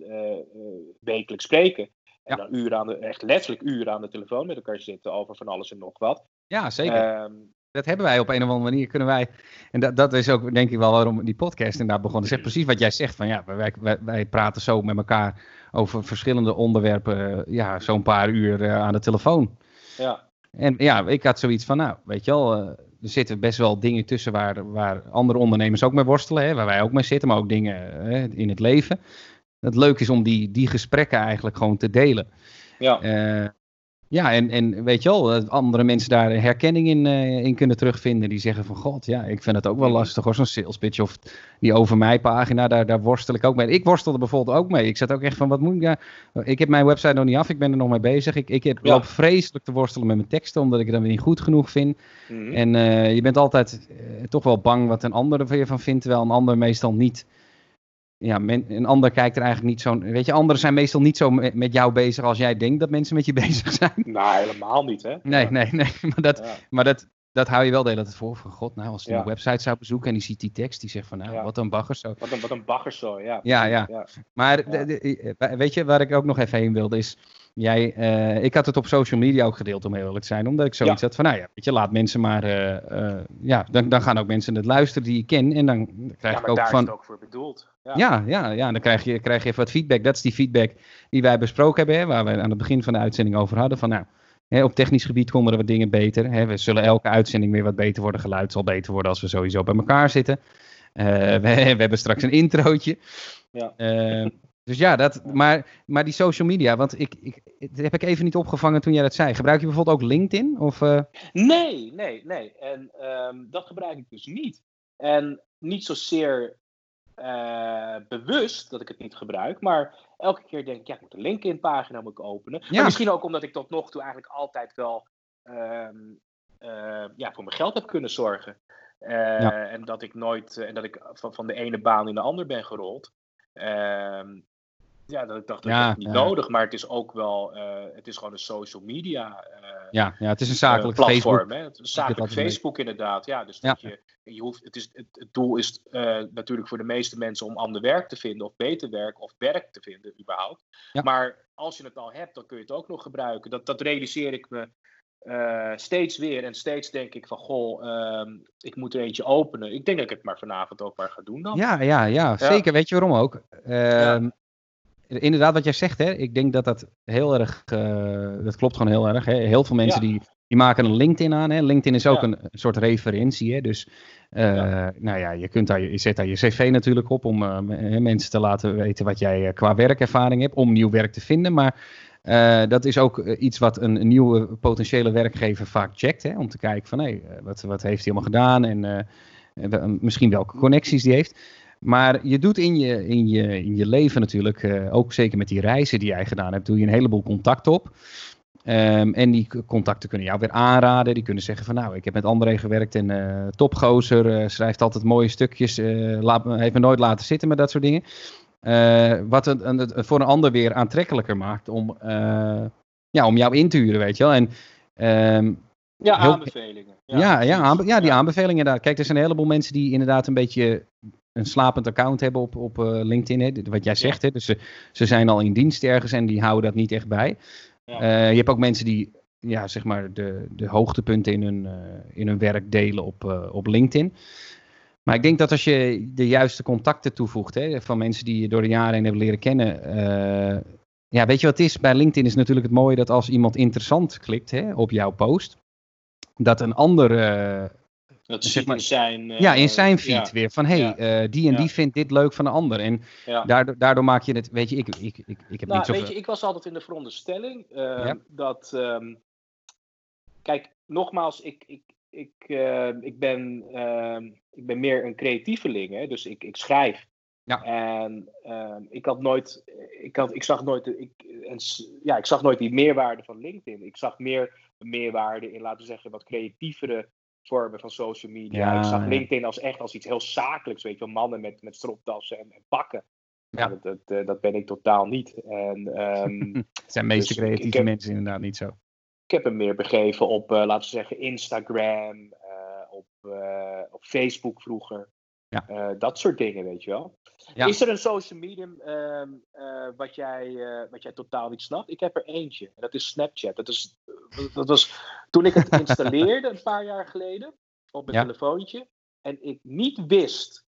wekelijks spreken. En dan uren aan de, echt letterlijk uren aan de telefoon met elkaar zitten over van alles en nog wat. Ja, zeker. Um, dat hebben wij op een of andere manier. Kunnen wij, en dat, dat is ook denk ik wel waarom die podcast inderdaad begonnen. Zeg precies wat jij zegt. Van ja, wij, wij, wij praten zo met elkaar over verschillende onderwerpen. Ja, zo'n paar uur uh, aan de telefoon. Ja. En ja, ik had zoiets van, nou, weet je wel, uh, er zitten best wel dingen tussen waar, waar andere ondernemers ook mee worstelen. Hè, waar wij ook mee zitten, maar ook dingen uh, in het leven het leuk is om die, die gesprekken eigenlijk gewoon te delen. Ja. Uh, Ja, en, en weet je wel, dat andere mensen daar herkenning in, eh, in kunnen terugvinden. Die zeggen van, god, ja, ik vind het ook wel lastig hoor, zo'n sales pitch. Of die over mij pagina, daar, daar worstel ik ook mee. Ik worstelde bijvoorbeeld ook mee. Ik zat ook echt van, wat moet ik daar... Ik heb mijn website nog niet af, ik ben er nog mee bezig. Ik, ik heb, loop vreselijk te worstelen met mijn teksten, omdat ik het dan weer niet goed genoeg vind. Mhm. En uh, je bent altijd uh, toch wel bang wat een ander er je van vindt, terwijl een ander meestal niet ja, een ander kijkt er eigenlijk niet zo. Weet je, anderen zijn meestal niet zo met, jou bezig als jij denkt dat mensen met je bezig zijn. Nou, helemaal niet, hè? Nee, nee, nee. Maar dat, maar dat, dat hou je wel de hele tijd voor. Van god, nou, als ja. een website zou bezoeken en die ziet die tekst, die zegt van, nou, wat een baggerso. Wat een, wat een baggerso, ja. Ja, ja. Maar weet je, waar ik ook nog even heen wilde, is Jij, uh, ik had het op social media ook gedeeld, om heel eerlijk te zijn. Omdat ik zoiets had van, nou ja, weet je, laat mensen maar... Uh, uh, ja, dan, dan gaan ook mensen het luisteren die ik ken. En dan krijg ja, ik ook daar van... is het ook voor bedoeld. Ja, ja, ja, ja dan krijg je, krijg je even wat feedback. Dat is die feedback die wij besproken hebben, hè, waar we aan het begin van de uitzending over hadden. Van nou, hè, op technisch gebied komen er wat dingen beter. Hè. We zullen elke uitzending weer wat beter worden. Geluid zal beter worden als we sowieso bij elkaar zitten. we, we, hebben straks een introotje. Ja. Dus ja, dat, maar, maar die social media, want ik, ik, dat heb ik even niet opgevangen toen jij dat zei. Gebruik je bijvoorbeeld ook LinkedIn? Of, uh... Nee, nee, nee. En um, dat gebruik ik dus niet. En niet zozeer uh, bewust dat ik het niet gebruik, maar elke keer denk ik, ja, ik moet een LinkedIn-pagina moet ik openen. Ja. Maar misschien ook omdat ik tot nog toe eigenlijk altijd wel um, uh, ja, voor mijn geld heb kunnen zorgen. Ja. En dat ik nooit, en dat ik van, van de ene baan in de ander ben gerold. Um, ja, dat ik dacht, dat ja, is niet nodig, maar het is ook wel, uh, het is gewoon een social media uh, ja, ja, het is een zakelijk platform. Facebook. Hè? Het is zakelijk Facebook inderdaad, ja. Dus dat je, je hoeft, het, is, het, het doel is natuurlijk voor de meeste mensen om ander werk te vinden, of beter werk, of werk te vinden überhaupt. Ja. Maar als je het al hebt, dan kun je het ook nog gebruiken. Dat, dat realiseer ik me uh, steeds weer en steeds denk ik van, goh, uh, ik moet er eentje openen. Ik denk dat ik het maar vanavond ook maar ga doen dan. Ja, ja, ja, zeker. Weet je waarom ook? Uh, inderdaad wat jij zegt, hè, ik denk dat dat heel erg, uh, dat klopt gewoon heel erg. Hè. Heel veel mensen die, die maken een LinkedIn aan. Hè. LinkedIn is ook een, een, soort referentie. Hè. Dus uh, nou ja, je, kunt daar, je zet daar je cv natuurlijk op om uh, mensen te laten weten wat jij qua werkervaring hebt, om nieuw werk te vinden. Maar dat is ook iets wat een, een, nieuwe potentiële werkgever vaak checkt. Hè, om te kijken van, hé, hey, wat, wat heeft hij allemaal gedaan en misschien welke connecties die heeft. Maar je doet in je, in je, in je leven natuurlijk, uh, ook zeker met die reizen die jij gedaan hebt, doe je een heleboel contact op. Um, en die contacten kunnen jou weer aanraden. Die kunnen zeggen van nou, ik heb met André gewerkt en uh, topgozer, uh, schrijft altijd mooie stukjes, laat, heeft me nooit laten zitten met dat soort dingen. wat het, voor een ander weer aantrekkelijker maakt om, ja, om jou in te huren, weet je wel. En, um, ja, aanbevelingen. Ja, ja, ja, aanbe ja die aanbevelingen daar. Kijk, er zijn een heleboel mensen die inderdaad een beetje een slapend account hebben op, op uh, LinkedIn. Hè, wat jij zegt, hè, dus ze, ze zijn al in dienst ergens en die houden dat niet echt bij. Uh, je hebt ook mensen die ja, zeg maar de, de hoogtepunten in hun, uh, in hun werk delen op, op LinkedIn. Maar ik denk dat als je de juiste contacten toevoegt hè, van mensen die je door de jaren heen hebben leren kennen. ja, weet je wat het is? Bij LinkedIn is natuurlijk het mooie dat als iemand interessant klikt hè, op jouw post, dat een ander dat zeg maar, in zijn... Uh, ja, in zijn feed ja. weer. Van, hé, hey, uh, die en die vindt dit leuk van de ander. En daardoor, daardoor maak je het... Weet je, ik, ik, ik, ik heb nou, niet zo... Weet je, ik was altijd in de veronderstelling uh, dat... Um, kijk, nogmaals, ik, ik, ik, ik, ben, ehm, ik ben meer een creatieveling. Hè? Dus ik, ik schrijf. Ja. En ehm, ik had nooit... Ik, had, ik zag nooit... Ik, en, ja, ik zag nooit die meerwaarde van LinkedIn. Ik zag meer meerwaarde in, laten we zeggen, wat creatievere vormen van social media. ik zag LinkedIn als echt als iets heel zakelijks, weet je wel, mannen met, met stropdassen en, en pakken. Ja. Dat, dat, eh, dat, ben ik totaal niet. En, um, het zijn meeste dus creatieve heb, mensen inderdaad niet zo. Ik heb hem meer begeven op, uh, laten we zeggen, Instagram, uh, op, op Facebook vroeger. Ja. dat soort dingen, weet je wel. Is er een social medium uh, uh, wat, jij, uh, wat jij totaal niet snapt? Ik heb er eentje. En dat is Snapchat. Dat, is, dat was toen ik het installeerde een paar jaar geleden op mijn ja. telefoontje. En ik niet wist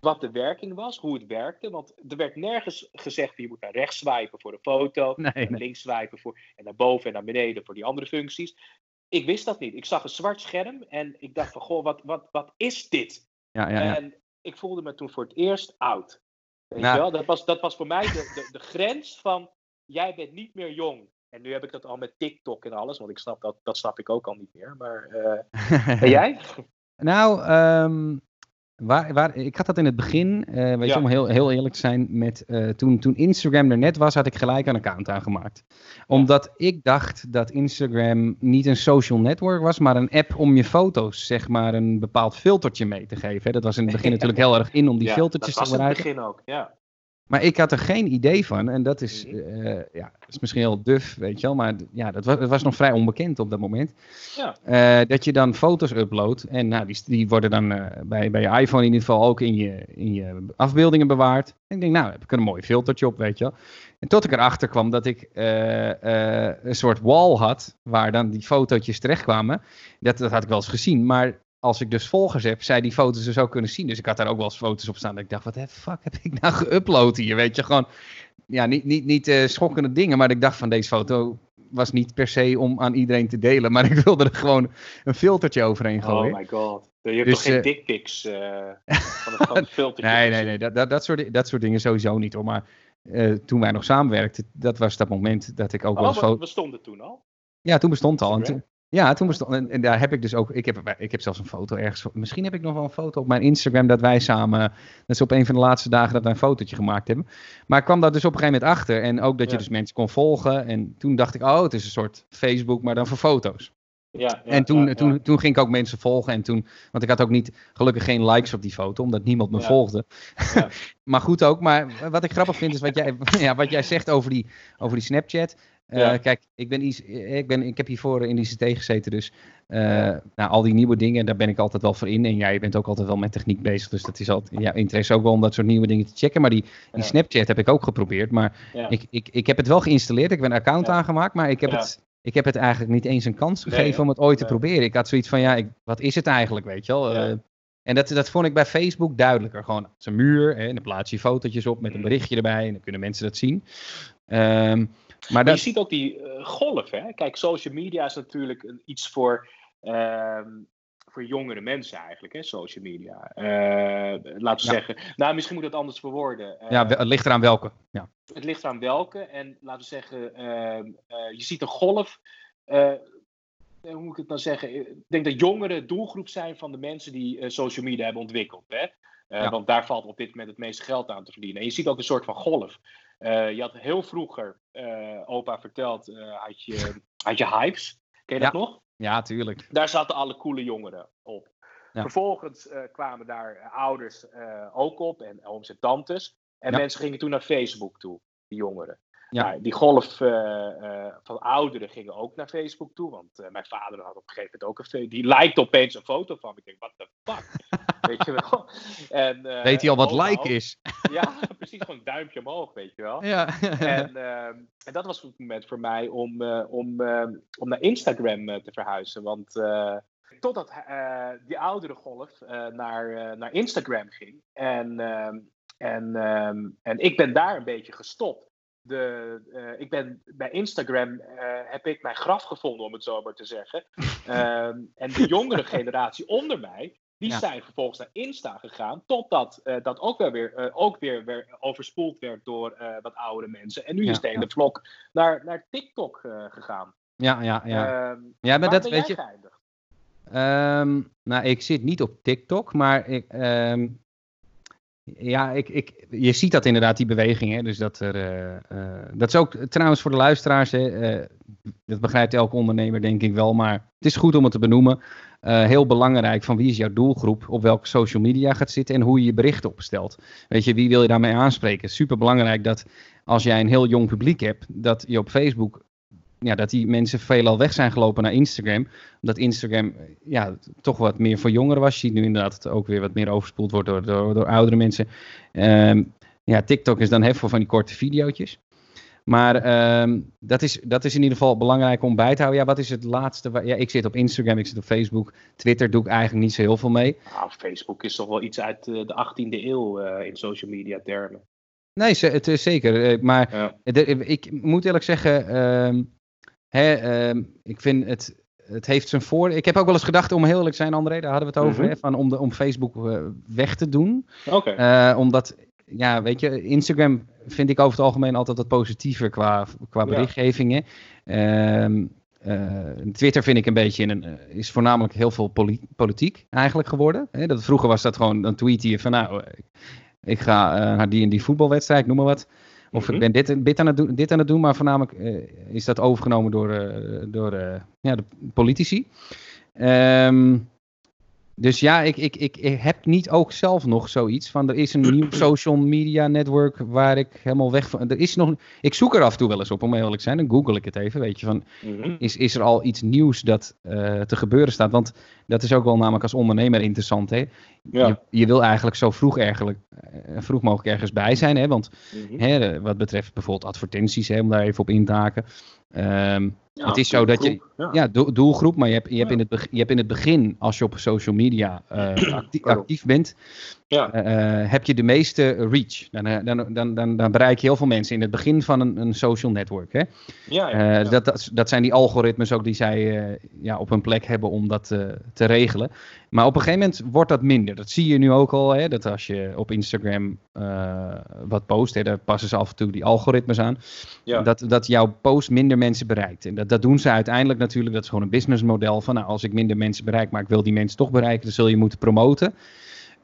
wat de werking was, hoe het werkte. Want er werd nergens gezegd, je moet naar rechts swipen voor de foto. Nee, nee. links swipen voor, en naar boven en naar beneden voor die andere functies. Ik wist dat niet. Ik zag een zwart scherm en ik dacht van, goh, wat, wat, wat is dit? Ja, ja, ja. En ik voelde me toen voor het eerst oud. Weet nou, je wel? Dat, was, dat was voor mij de, de, de grens van jij bent niet meer jong. En nu heb ik dat al met TikTok en alles, want ik snap dat, dat snap ik ook al niet meer. Maar uh, en jij? Nou, um, Waar, waar, ik had dat in het begin, uh, weet je, om heel, heel eerlijk te zijn, met, uh, toen, toen Instagram er net was, had ik gelijk een account aangemaakt. Omdat ik dacht dat Instagram niet een social network was, maar een app om je foto's, zeg maar, een bepaald filtertje mee te geven. Dat was in het begin natuurlijk heel erg in om die filtertjes te gebruiken. Dat was in het begin ook, ja. Maar ik had er geen idee van. En dat is, uh, ja, dat is misschien heel duf, weet je wel. Maar ja, dat was, was nog vrij onbekend op dat moment. Ja. Uh, dat je dan foto's uploadt. En nou, die, die worden dan uh, bij, bij je iPhone in ieder geval ook in je, in je afbeeldingen bewaard. En ik denk, nou, heb ik een mooi filtertje op, weet je wel. En tot ik erachter kwam dat ik een soort wall had. Waar dan die fotootjes terechtkwamen. Dat, dat had ik wel eens gezien. Maar als ik dus volgers heb, zij die foto's dus ook kunnen zien. Dus ik had daar ook wel eens foto's op staan. Dat ik dacht, wat de fuck heb ik nou geüpload hier? Weet je, gewoon, ja, niet, niet, niet uh, schokkende dingen. Maar ik dacht van deze foto was niet per se om aan iedereen te delen. Maar ik wilde er gewoon een filtertje overheen gooien. Oh my god. Je hebt dus, toch geen uh, dickpics uh, van een filtertje? nee, nee, nee. Dat, dat, dat, soort, dat soort dingen sowieso niet hoor. Maar toen wij nog samenwerkten, dat was dat moment dat ik ook oh, wel eens... bestond het toen al? Ja, toen bestond het al. En toen, ja, toen bestond, en, en, daar heb ik dus ook, ik heb, ik heb zelfs een foto ergens, misschien heb ik nog wel een foto op mijn Instagram dat wij samen, dat is op een van de laatste dagen dat wij een fotootje gemaakt hebben. Maar ik kwam daar dus op een gegeven moment achter en ook dat je dus mensen kon volgen en toen dacht ik, oh het is een soort Facebook, maar dan voor foto's. Ja, ja, en toen, Toen, toen ging ik ook mensen volgen. En toen, want ik had ook niet, gelukkig geen likes op die foto, omdat niemand me volgde. maar goed ook. Maar wat ik grappig vind is wat jij, ja, wat jij zegt over die, over die Snapchat. Uh, Kijk, ik, ben, ik, ben, ik heb hiervoor in ICT gezeten, dus uh, nou, al die nieuwe dingen, daar ben ik altijd wel voor in. En jij bent ook altijd wel met techniek bezig, dus dat is altijd ja, interesse ook wel om dat soort nieuwe dingen te checken. Maar die, die Snapchat heb ik ook geprobeerd, maar ik, ik, ik heb het wel geïnstalleerd. Ik heb een account aangemaakt, maar ik heb het ik heb het eigenlijk niet eens een kans gegeven om het ooit te proberen. Ik had zoiets van, ja, ik, wat is het eigenlijk, weet je wel? Uh, en dat, dat vond ik bij Facebook duidelijker. Gewoon, een muur, hè, en dan plaats je fotootjes op met een mm. berichtje erbij en dan kunnen mensen dat zien. Um, maar, dat... je ziet ook die uh, golf, hè? Kijk, social media is natuurlijk een, iets voor, uh, voor jongere mensen eigenlijk, hè? Social media. Uh, laten we zeggen, nou, misschien moet het anders verwoorden. ja, het ligt eraan welke. Ja. Het ligt eraan welke. En laten we zeggen, ehm, je ziet een golf hoe moet ik het dan zeggen? Ik denk dat jongeren doelgroep zijn van de mensen die social media hebben ontwikkeld. Hè? Want daar valt op dit moment het meeste geld aan te verdienen. En je ziet ook een soort van golf. Uh, je had heel vroeger, opa verteld, had, je, had je hypes. Ken je dat nog? Ja, tuurlijk. Daar zaten alle coole jongeren op. Vervolgens kwamen daar ouders ook op en ooms en tantes. En mensen gingen toen naar Facebook toe, die jongeren. Ja. Nou, die golf uh, van ouderen gingen ook naar Facebook toe. Want uh, mijn vader had op een gegeven moment ook een Die liked opeens een foto van me. Ik denk, what the fuck? weet je wel? En, weet hij al wat like is? ja, precies. Gewoon een duimpje omhoog, weet je wel. Ja. en, ehm, en dat was het moment voor mij om, om, om naar Instagram te verhuizen. Want totdat die oudere golf naar, naar Instagram ging. En, ehm, en, ehm, en ik ben daar een beetje gestopt de, uh, ik ben bij Instagram uh, heb ik mijn graf gevonden, om het zo maar te zeggen. Ehm, en de jongere generatie onder mij, die zijn vervolgens naar Insta gegaan, totdat uh, dat ook, wel weer, ook weer, weer overspoeld werd door wat oudere mensen. En nu is de hele vlog naar, naar TikTok gegaan. Ja, ja, ja. Um, ja, maar dat weet je. Um, nou, ik zit niet op TikTok, maar ik, ja, ik, ik, je ziet dat inderdaad, die beweging. Hè? Dus dat, er, uh, uh, dat is ook trouwens voor de luisteraars. Hè? Uh, dat begrijpt elke ondernemer, denk ik wel. Maar het is goed om het te benoemen. heel belangrijk van wie is jouw doelgroep, op welke social media gaat zitten en hoe je je berichten opstelt. Weet je, wie wil je daarmee aanspreken? Super belangrijk dat als jij een heel jong publiek hebt, dat je op Facebook ja, dat die mensen veelal weg zijn gelopen naar Instagram. Omdat Instagram ja, toch wat meer voor jongeren was. Je ziet nu inderdaad dat het ook weer wat meer overspoeld wordt door, door, door oudere mensen. Um, ja, TikTok is dan heel veel van die korte video's. Maar um, dat, is, dat is in ieder geval belangrijk om bij te houden. Ja, wat is het laatste? Ja, ik zit op Instagram, ik zit op Facebook. Twitter doe ik eigenlijk niet zo heel veel mee. Nou, Facebook is toch wel iets uit eh, de 18e eeuw uh, in social media termen. Nee, het is zeker. Eh, maar ja. ik moet eerlijk zeggen, um, Hè, ehm, ik vind het, het heeft zijn voor. Ik heb ook wel eens gedacht, om heel eerlijk te zijn, André, daar hadden we het over, mhm. hè, van om, de, om Facebook uh, weg te doen. Okay. Uh, omdat, ja, weet je, Instagram vind ik over het algemeen altijd wat positiever qua, qua berichtgevingen. Ehm, Twitter vind ik een beetje een, is voornamelijk heel veel politiek eigenlijk geworden. Hè? Dat, vroeger was dat gewoon, dan tweet je van nou, ik ga naar die en die voetbalwedstrijd, noem maar wat. Of ik mhm. ben dit, dit, aan het doen, dit aan het doen, maar voornamelijk is dat overgenomen door, door ja, de politici. Um, dus ja, ik, ik, ik, ik, heb niet ook zelf nog zoiets van er is een nieuw social media network waar ik helemaal weg van. Er is nog, ik zoek er af en toe wel eens op, om eerlijk te zijn. Dan google ik het even, weet je, van mhm. is, is er al iets nieuws dat uh, te gebeuren staat? Want dat is ook wel namelijk als ondernemer interessant. Hè? Ja. Je, je, wil eigenlijk zo vroeg, eigenlijk, uh, vroeg mogelijk ergens bij zijn. Hè? Want mm hè, wat betreft bijvoorbeeld advertenties, hè, om daar even op in te haken. Um, het is zo dat je, ja, doelgroep, maar je hebt, je, hebt in het begin, je hebt in het begin, als je op social media uh, actief, actief, bent, ja. Uh, heb je de meeste reach. Dan, dan, dan, dan, dan, bereik je heel veel mensen in het begin van een, een social network. Hè? Ja, ja, uh, dat, dat, dat, zijn die algoritmes ook die zij uh, ja, op een plek hebben om dat te regelen. Maar op een gegeven moment wordt dat minder. Dat zie je nu ook al. Hè, dat als je op Instagram wat post, hè, daar passen ze af en toe die algoritmes aan. Dat, dat jouw post minder mensen bereikt. En dat, dat doen ze uiteindelijk natuurlijk. Dat is gewoon een businessmodel van nou, als ik minder mensen bereik, maar ik wil die mensen toch bereiken, dan zul je moeten promoten.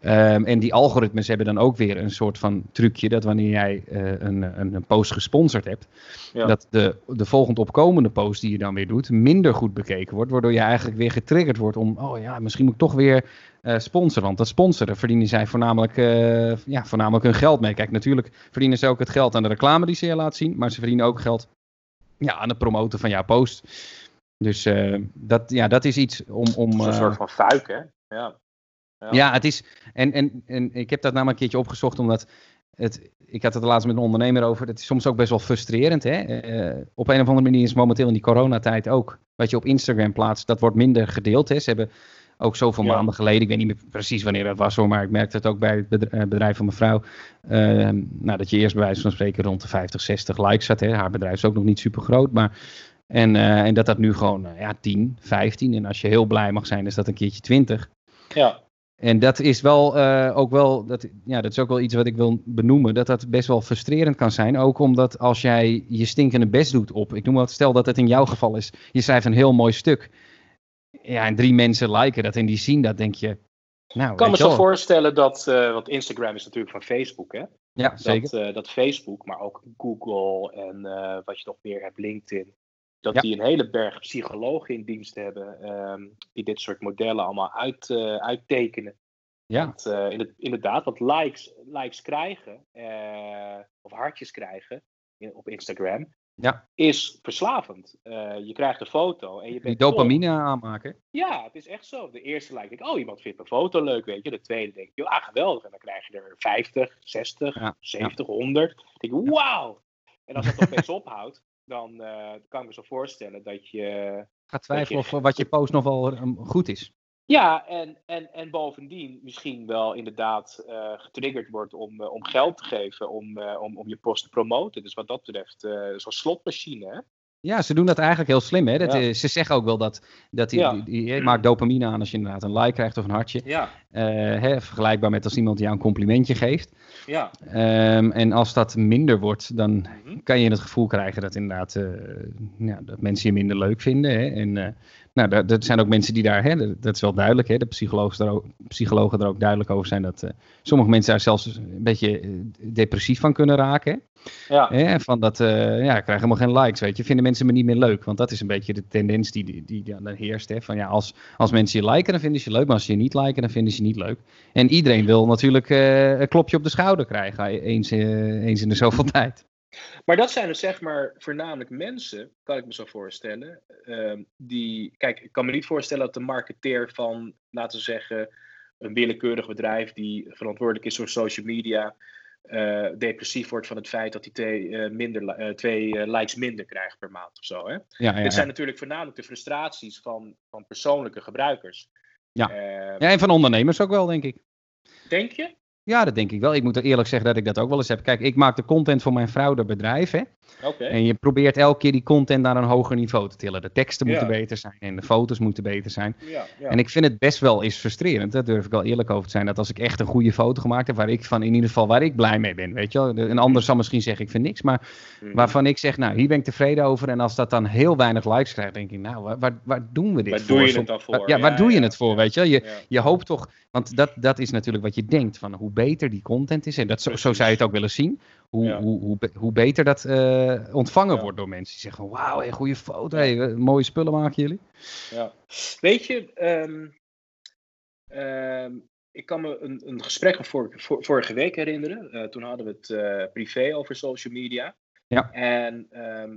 Um, en die algoritmes hebben dan ook weer een soort van trucje dat wanneer jij uh, een, een, een, post gesponsord hebt, dat de, de volgende opkomende post die je dan weer doet minder goed bekeken wordt, waardoor je eigenlijk weer getriggerd wordt om, oh ja, misschien moet ik toch weer uh, sponsoren. Want dat sponsoren verdienen zij voornamelijk, uh, ja, voornamelijk hun geld mee. Kijk, natuurlijk verdienen ze ook het geld aan de reclame die ze je laat zien, maar ze verdienen ook geld ja, aan het promoten van jouw post. Dus dat, ja, dat is iets om... om een soort van fuik, hè? Ja. Ja, het is. En, en, en ik heb dat namelijk een keertje opgezocht, omdat. Het, ik had het laatst met een ondernemer over. Het is soms ook best wel frustrerend. Hè? Uh, op een of andere manier is momenteel in die coronatijd ook. Wat je op Instagram plaatst, dat wordt minder gedeeld. Hè? Ze hebben ook zoveel maanden geleden, ik weet niet meer precies wanneer dat was hoor, maar ik merkte het ook bij het eh, bedrijf van mevrouw. Uh, nou, dat je eerst bij wijze van spreken rond de 50, 60 likes had. Hè? Haar bedrijf is ook nog niet super groot, maar. En, uh, en dat dat nu gewoon ja, 10, 15. En als je heel blij mag zijn, is dat een keertje 20. Ja. En dat is wel uh, ook wel, dat, ja, dat is ook wel iets wat ik wil benoemen, dat dat best wel frustrerend kan zijn. Ook omdat als jij je stinkende best doet op, ik noem wat, stel dat het in jouw geval is, je schrijft een heel mooi stuk. Ja, en drie mensen liken dat en die zien dat, denk je. Nou, ik kan me zo voorstellen dat, uh, want Instagram is natuurlijk van Facebook, hè? Ja, zeker. Dat, uh, dat Facebook, maar ook Google en wat je nog meer hebt, LinkedIn, dat die een hele berg psychologen in dienst hebben um, die dit soort modellen allemaal uit, uh, uittekenen. Ja. Want, uh, in het, inderdaad, wat likes, likes krijgen, uh, of hartjes krijgen in, op Instagram, ja. is verslavend. je krijgt een foto en je bent. Die dopamine aanmaken. Ja, het is echt zo. De eerste like, denk oh, iemand vindt een foto leuk, weet je. De tweede denk je, ah, geweldig. En dan krijg je er 50, 60, ja. 70, 100. Dan denk wauw. En als dat opeens ophoudt, dan uh, kan ik me zo voorstellen dat je... Gaat twijfelen of wat je post nog wel um, goed is. Ja, en, en, en bovendien misschien wel inderdaad uh, getriggerd wordt om, uh, om geld te geven om, om, om je post te promoten. Dus wat dat betreft, zo'n slotmachine. Hè? Ja, ze doen dat eigenlijk heel slim. Hè? Dat, Ze zeggen ook wel dat, dat die, ja. die, die, maakt dopamine aan als je inderdaad een like krijgt of een hartje. Ja. hè, vergelijkbaar met als iemand jou een complimentje geeft. Ja. Um, en als dat minder wordt, dan mhm. kan je het gevoel krijgen dat inderdaad uh, ja, dat mensen je minder leuk vinden. Hè? En uh, nou, er, er zijn ook mensen die daar, hè, dat is wel duidelijk, hè, de psychologen er ook, psychologen er ook duidelijk over zijn dat uh, sommige mensen daar zelfs een beetje depressief van kunnen raken. Ja. Hè? Van dat, ja, ik krijg helemaal geen likes, weet je, vinden mensen me niet meer leuk. Want dat is een beetje de tendens die, die, die dan heerst. Hè? Van ja, als, als mensen je liken, dan vinden ze je leuk, maar als ze je niet liken, dan vinden ze je niet leuk. En iedereen wil natuurlijk een klopje op de schouder krijgen, eens, eh, eens in de zoveel tijd. Maar dat zijn dus zeg maar voornamelijk mensen, kan ik me zo voorstellen, ehm, die, kijk, ik kan me niet voorstellen dat de marketeer van, laten we zeggen, een willekeurig bedrijf die verantwoordelijk is voor social media, uh, depressief wordt van het feit dat hij twee, uh, minder, twee likes minder krijgt per maand of zo. Hè? Ja, ja, Dit zijn natuurlijk voornamelijk de frustraties van, van persoonlijke gebruikers. Ja. Ehm, ja, en van ondernemers ook wel, denk ik. Denk je? Ja, dat denk ik wel. Ik moet er eerlijk zeggen dat ik dat ook wel eens heb. Kijk, ik maak de content voor mijn vrouw, de bedrijf. Hè? Oké. En je probeert elke keer die content naar een hoger niveau te tillen. De teksten moeten Ja. beter zijn en de foto's moeten beter zijn. Ja, ja. En ik vind het best wel eens frustrerend, daar durf ik wel eerlijk over te zijn, dat als ik echt een goede foto gemaakt heb, waar ik van in ieder geval waar ik blij mee ben, weet je wel. Een ander zal misschien zeggen, ik vind niks, maar Mhm. waarvan ik zeg, nou, hier ben ik tevreden over. En als dat dan heel weinig likes krijgt, denk ik, nou, waar, waar, doen we dit Waar voor? doe je het dan voor? Ja, waar doe je het voor, weet je? Je, je hoopt toch, want dat, dat is natuurlijk wat je denkt, van hoe beter die content is, en dat, zo, zo zou je het ook willen zien, hoe, Ja. hoe, hoe, hoe beter dat eh, ontvangen Ja. wordt door mensen. Die zeggen van, wauw, hey, goede foto, hey, mooie spullen maken jullie. Ja. Weet je, ehm, ehm, ik kan me een, een gesprek van vor- vor- vorige week herinneren. Eh, toen hadden we het eh, privé over social media. Ja. En ehm,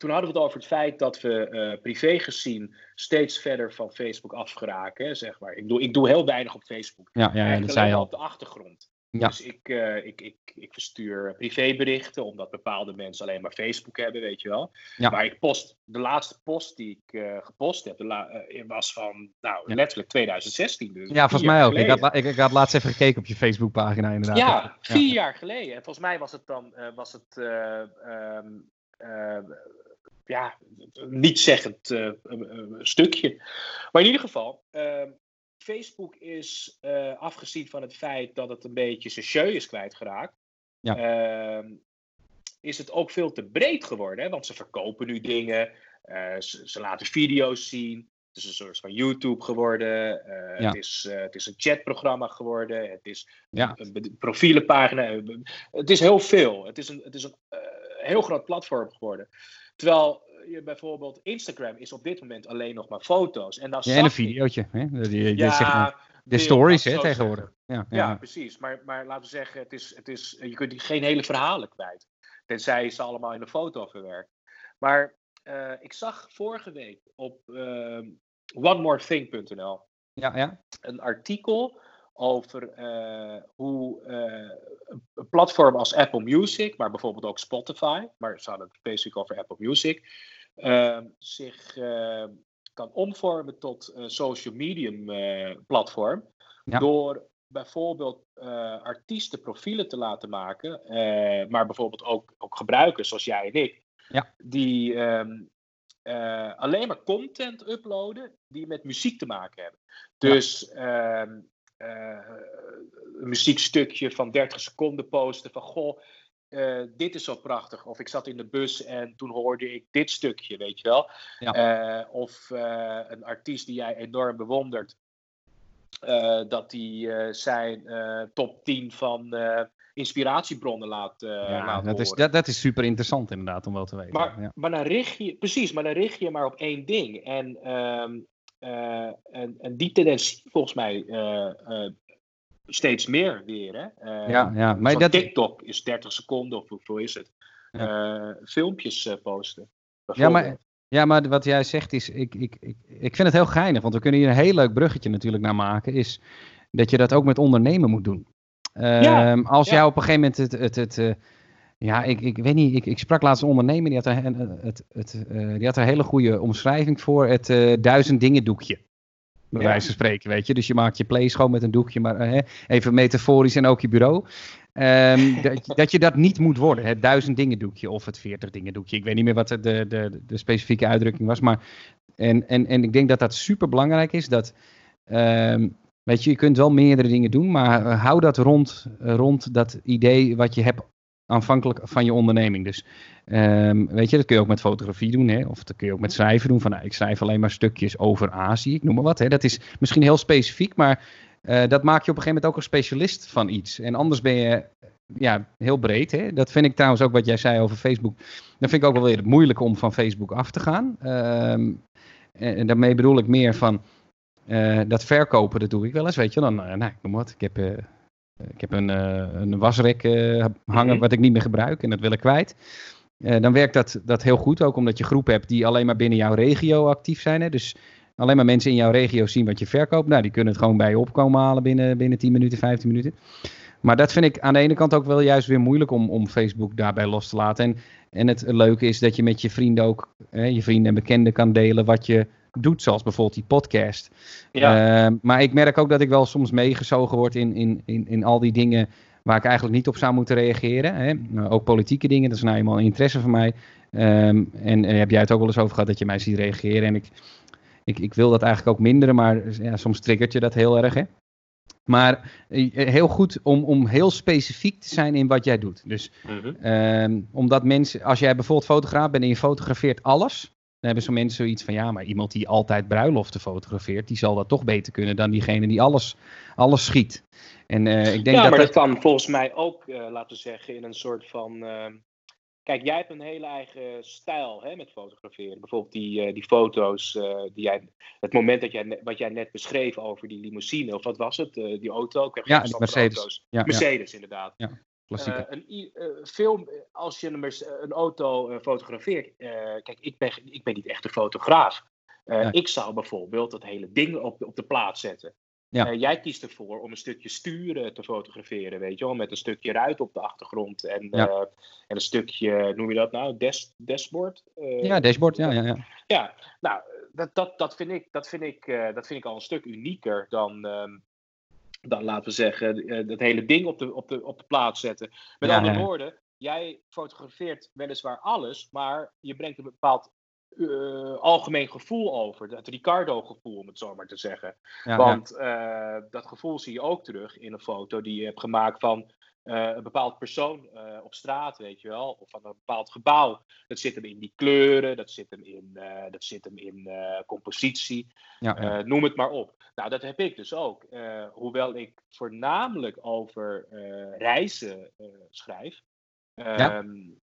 toen hadden we het over het feit dat we eh, privé gezien steeds verder van Facebook afgeraken. hè, Zeg maar. ik, doe, ik doe heel weinig op Facebook. Ja, ja, ja dat zei je al. op de achtergrond. Ja. Dus ik, eh, ik, ik, ik verstuur privéberichten, omdat bepaalde mensen alleen maar Facebook hebben, weet je wel. Ja. Maar ik post, de laatste post die ik eh, gepost heb, la- was van, nou, Ja. letterlijk 2016. Dus Ja, volgens mij ook. Ik had, ik, ik had laatst even gekeken op je Facebookpagina inderdaad. Ja, vier jaar geleden. En volgens mij was het dan was het, eh, ehm, eh, ja, niet-zeggend eh, eh, stukje. Maar in ieder geval, ehm, Facebook is, eh, afgezien van het feit dat het een beetje zijn is kwijtgeraakt, Ja. ehm, is het ook veel te breed geworden. Hè? Want ze verkopen nu dingen, eh, ze, ze laten video's zien. Het is een soort van YouTube geworden. Ja. het, is, het is een chatprogramma geworden. Het is Ja. een profielenpagina. Het is heel veel. Het is een, het is een heel groot platform geworden. Terwijl je bijvoorbeeld Instagram is op dit moment alleen nog maar foto's. En, dan Ja, en een videootje. Hè? Die, die, Ja, zeg maar, de stories hè, tegenwoordig. Ja, ja. ja, precies. Maar, maar laten we zeggen, het is, het is, je kunt geen hele verhalen kwijt. Tenzij je ze allemaal in een foto verwerkt. Maar eh, ik zag vorige week op ehm onenorething.nl ja, ja. een artikel over eh, hoe eh, platform als Apple Music, maar bijvoorbeeld ook Spotify, maar ze hadden het specifiek over Apple Music, ehm, zich eh, kan omvormen tot een social medium eh, platform. Ja. Door bijvoorbeeld eh, artiesten profielen te laten maken, eh, maar bijvoorbeeld ook, ook gebruikers zoals jij en ik, Ja. die ehm, eh, alleen maar content uploaden die met muziek te maken hebben. Dus ehm, eh, een muziekstukje van 30 seconden posten van goh, eh, dit is zo prachtig. Of ik zat in de bus en toen hoorde ik dit stukje, weet je wel. Ja. Eh, of eh, een artiest die jij enorm bewondert. eh, dat die eh, zijn eh, top 10 van eh, inspiratiebronnen laat, eh Ja, laat dat, is, horen. dat, dat is super interessant inderdaad om wel te weten. Maar, ja. maar dan richt je, precies, maar dan richt je maar op één ding. En, ehm, eh, en, en die tendens volgens mij eh, eh, steeds meer weer. Hè? Ja, ja, maar dat, TikTok is 30 seconden of hoeveel is het? Eh, filmpjes posten. ja, maar, ja, maar wat jij zegt is, ik, ik, ik, ik vind het heel geinig, want we kunnen hier een heel leuk bruggetje natuurlijk naar maken, is dat je dat ook met ondernemen moet doen. Ja, Ehm, als ja. jij op een gegeven moment het, het, het, eh, ja, ik, ik weet niet, ik, ik sprak laatst een ondernemer, die had er, een- het, het, eh, die had er een hele goede omschrijving voor, het eh, duizend dingen doekje. Bij Ja. wijze van spreken, weet je. Dus je maakt je play schoon met een doekje, maar eh, even metaforisch en ook je bureau. Ehm, dat, je- dat je dat niet moet worden, het duizend dingen doekje of het veertig dingen doekje. Ik weet niet meer wat de, de, de, de specifieke uitdrukking was, maar en, en, en ik denk dat dat super belangrijk is, dat ehm, weet je, je kunt wel meerdere dingen doen, maar eh, hou dat rond, eh, rond dat idee wat je hebt aanvankelijk van je onderneming. Dus ehm, weet je, dat kun je ook met fotografie doen, hè? of dat kun je ook met schrijven doen. Van, nou, ik schrijf alleen maar stukjes over Azië, ik noem maar wat. Hè? Dat is misschien heel specifiek, maar eh, dat maak je op een gegeven moment ook een specialist van iets. En anders ben je ja, heel breed. Hè? Dat vind ik trouwens ook wat jij zei over Facebook. Dat vind ik ook wel weer moeilijk om van Facebook af te gaan. Ehm, en, daarmee bedoel ik meer van eh, dat verkopen, dat doe ik wel eens. Weet je, dan, eh, nou, ik wat. Ik heb, ik heb een, eh, een wasrek eh, hangen Mhm. wat ik niet meer gebruik en dat wil ik kwijt. Eh, dan werkt dat, dat heel goed, ook omdat je groep hebt die alleen maar binnen jouw regio actief zijn. Hè? Dus alleen maar mensen in jouw regio zien wat je verkoopt. Nou, die kunnen het gewoon bij je opkomen halen binnen, binnen 10 minuten, 15 minuten. Maar dat vind ik aan de ene kant ook wel juist weer moeilijk om, om Facebook daarbij los te laten. En, en het leuke is dat je met je vrienden ook, hè, je vrienden en bekenden kan delen wat je doet, zoals bijvoorbeeld die podcast. Ja. Ehm, maar ik merk ook dat ik wel soms meegezogen word in, in, in, in al die dingen waar ik eigenlijk niet op zou moeten reageren. Hè? Nou, ook politieke dingen, dat is nou eenmaal een interesse van mij. Um, en uh, heb jij het ook wel eens over gehad dat je mij ziet reageren. En ik, ik, ik wil dat eigenlijk ook minderen, maar ja, soms triggert je dat heel erg. Hè? Maar eh, heel goed om, om heel specifiek te zijn in wat jij doet. Dus mhm. um, omdat mensen, als jij bijvoorbeeld fotograaf bent en je fotografeert alles, dan hebben zo mensen zoiets van ja, maar iemand die altijd bruiloften fotografeert, die zal dat toch beter kunnen dan diegene die alles, alles schiet. En uh, ik denk ja, dat maar dat, dat kan volgens mij ook, uh, laten we zeggen, in een soort van. Uh, kijk, jij hebt een hele eigen stijl hè, met fotograferen. Bijvoorbeeld die, die foto's, die jij, het moment dat jij, wat jij net beschreef over die limousine, of wat was het, die auto? Ik ja, die Mercedes. Ja, Mercedes, inderdaad. Ja. Uh, een uh, film, als je een, een auto fotografeert. kijk, ik ben, ik ben niet echt een fotograaf. Ja. Ik zou bijvoorbeeld dat hele ding op, op de plaat zetten. Ja. jij kiest ervoor om een stukje sturen te fotograferen, weet je wel, met een stukje ruit op de achtergrond en, ja. en een stukje, noem je dat nou, des, dashboard? ja, dashboard, ja, ja, ja. Ja, nou, dat, dat, dat, vind ik, dat, vind ik, dat vind ik al een stuk unieker dan, um, dan laten we zeggen, uh, dat hele ding op de, op de, op de plaats zetten. Met andere woorden, jij fotografeert weliswaar alles, maar je brengt een bepaald uh, algemeen gevoel over. Het Ricardo-gevoel, om het zo maar te zeggen. Want uh, dat gevoel zie je ook terug in een foto die je hebt gemaakt van een bepaald persoon uh, op straat, weet je wel, of van een bepaald gebouw. Dat zit hem in die kleuren, dat zit hem in, uh, dat zit hem in compositie, ja, noem het maar op. Nou, dat heb ik dus ook. hoewel ik voornamelijk over reizen schrijf, ja. um,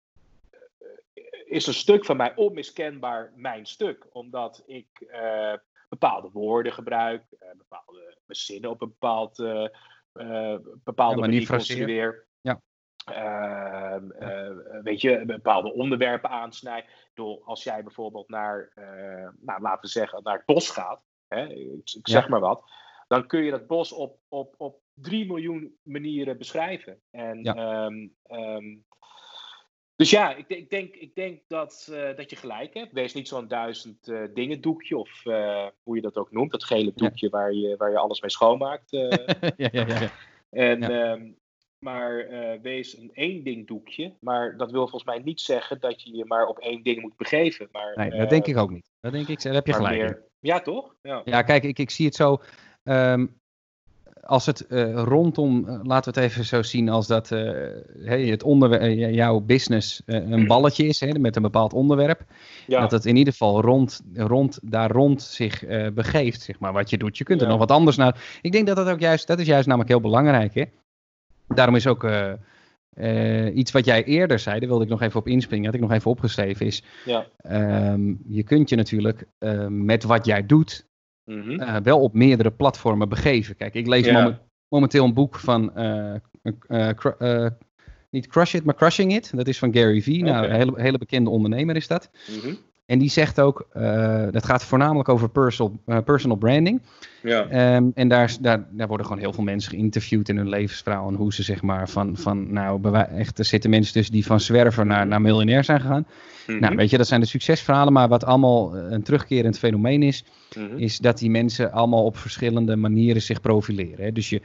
is een stuk van mij onmiskenbaar mijn stuk, omdat ik bepaalde woorden gebruik, bepaalde zinnen op een bepaald bepaalde ja, manier construeer. Ja. Uh, uh, weet je, bepaalde onderwerpen aansnijden. Door als jij bijvoorbeeld naar, uh, nou, laten we zeggen, naar het bos gaat, hè, ik, ik zeg maar wat, dan kun je dat bos op, op, op drie miljoen manieren beschrijven. En ja. um, um, dus ja, ik, ik, denk, ik denk dat, uh, dat je gelijk hebt. Wees niet zo'n duizend uh, dingen doekje, of uh, hoe je dat ook noemt. Dat gele doekje ja. waar, je, waar je alles mee schoonmaakt. ja, ja, ja, ja. En, ja. Um, maar wees een één ding doekje. Maar dat wil volgens mij niet zeggen dat je je maar op één ding moet begeven. Maar, nee, dat denk ik ook niet. Dat denk ik, daar heb je gelijk meer, Ja, toch? Ja, ja kijk, ik, ik zie het zo... Um, als het uh, rondom, uh, laten we het even zo zien als dat hey, het onderwerp, jouw business een balletje is hè, met een bepaald onderwerp. Ja. Dat het in ieder geval rond, rond daar rond zich begeeft, zeg maar, wat je doet. Je kunt ja. er nog wat anders naar. Ik denk dat dat ook juist, dat is juist namelijk heel belangrijk. Hè? Daarom is ook iets wat jij eerder zei, daar wilde ik nog even op inspringen, had ik nog even opgeschreven, is ja. um, je kunt je natuurlijk met wat jij doet, Mm -hmm. uh, wel op meerdere platformen begeven. Kijk, ik lees yeah. momenteel een boek van, uh, uh, niet Crush It, maar Crushing It. Dat is van Gary Vee. Okay. Nou, een hele, hele, bekende ondernemer is dat. Mm -hmm. En die zegt ook, dat gaat voornamelijk over personal, personal branding. Ja. Um, en daar, daar, daar worden gewoon heel veel mensen geïnterviewd in hun levensverhaal. En hoe ze zeg maar van, van nou, echt, er zitten mensen tussen die van zwerver naar, naar miljonair zijn gegaan. Mm -hmm. Nou, weet je, dat zijn de succesverhalen. Maar wat allemaal een terugkerend fenomeen is, mm -hmm. is dat die mensen allemaal op verschillende manieren zich profileren. Hè? Dus je,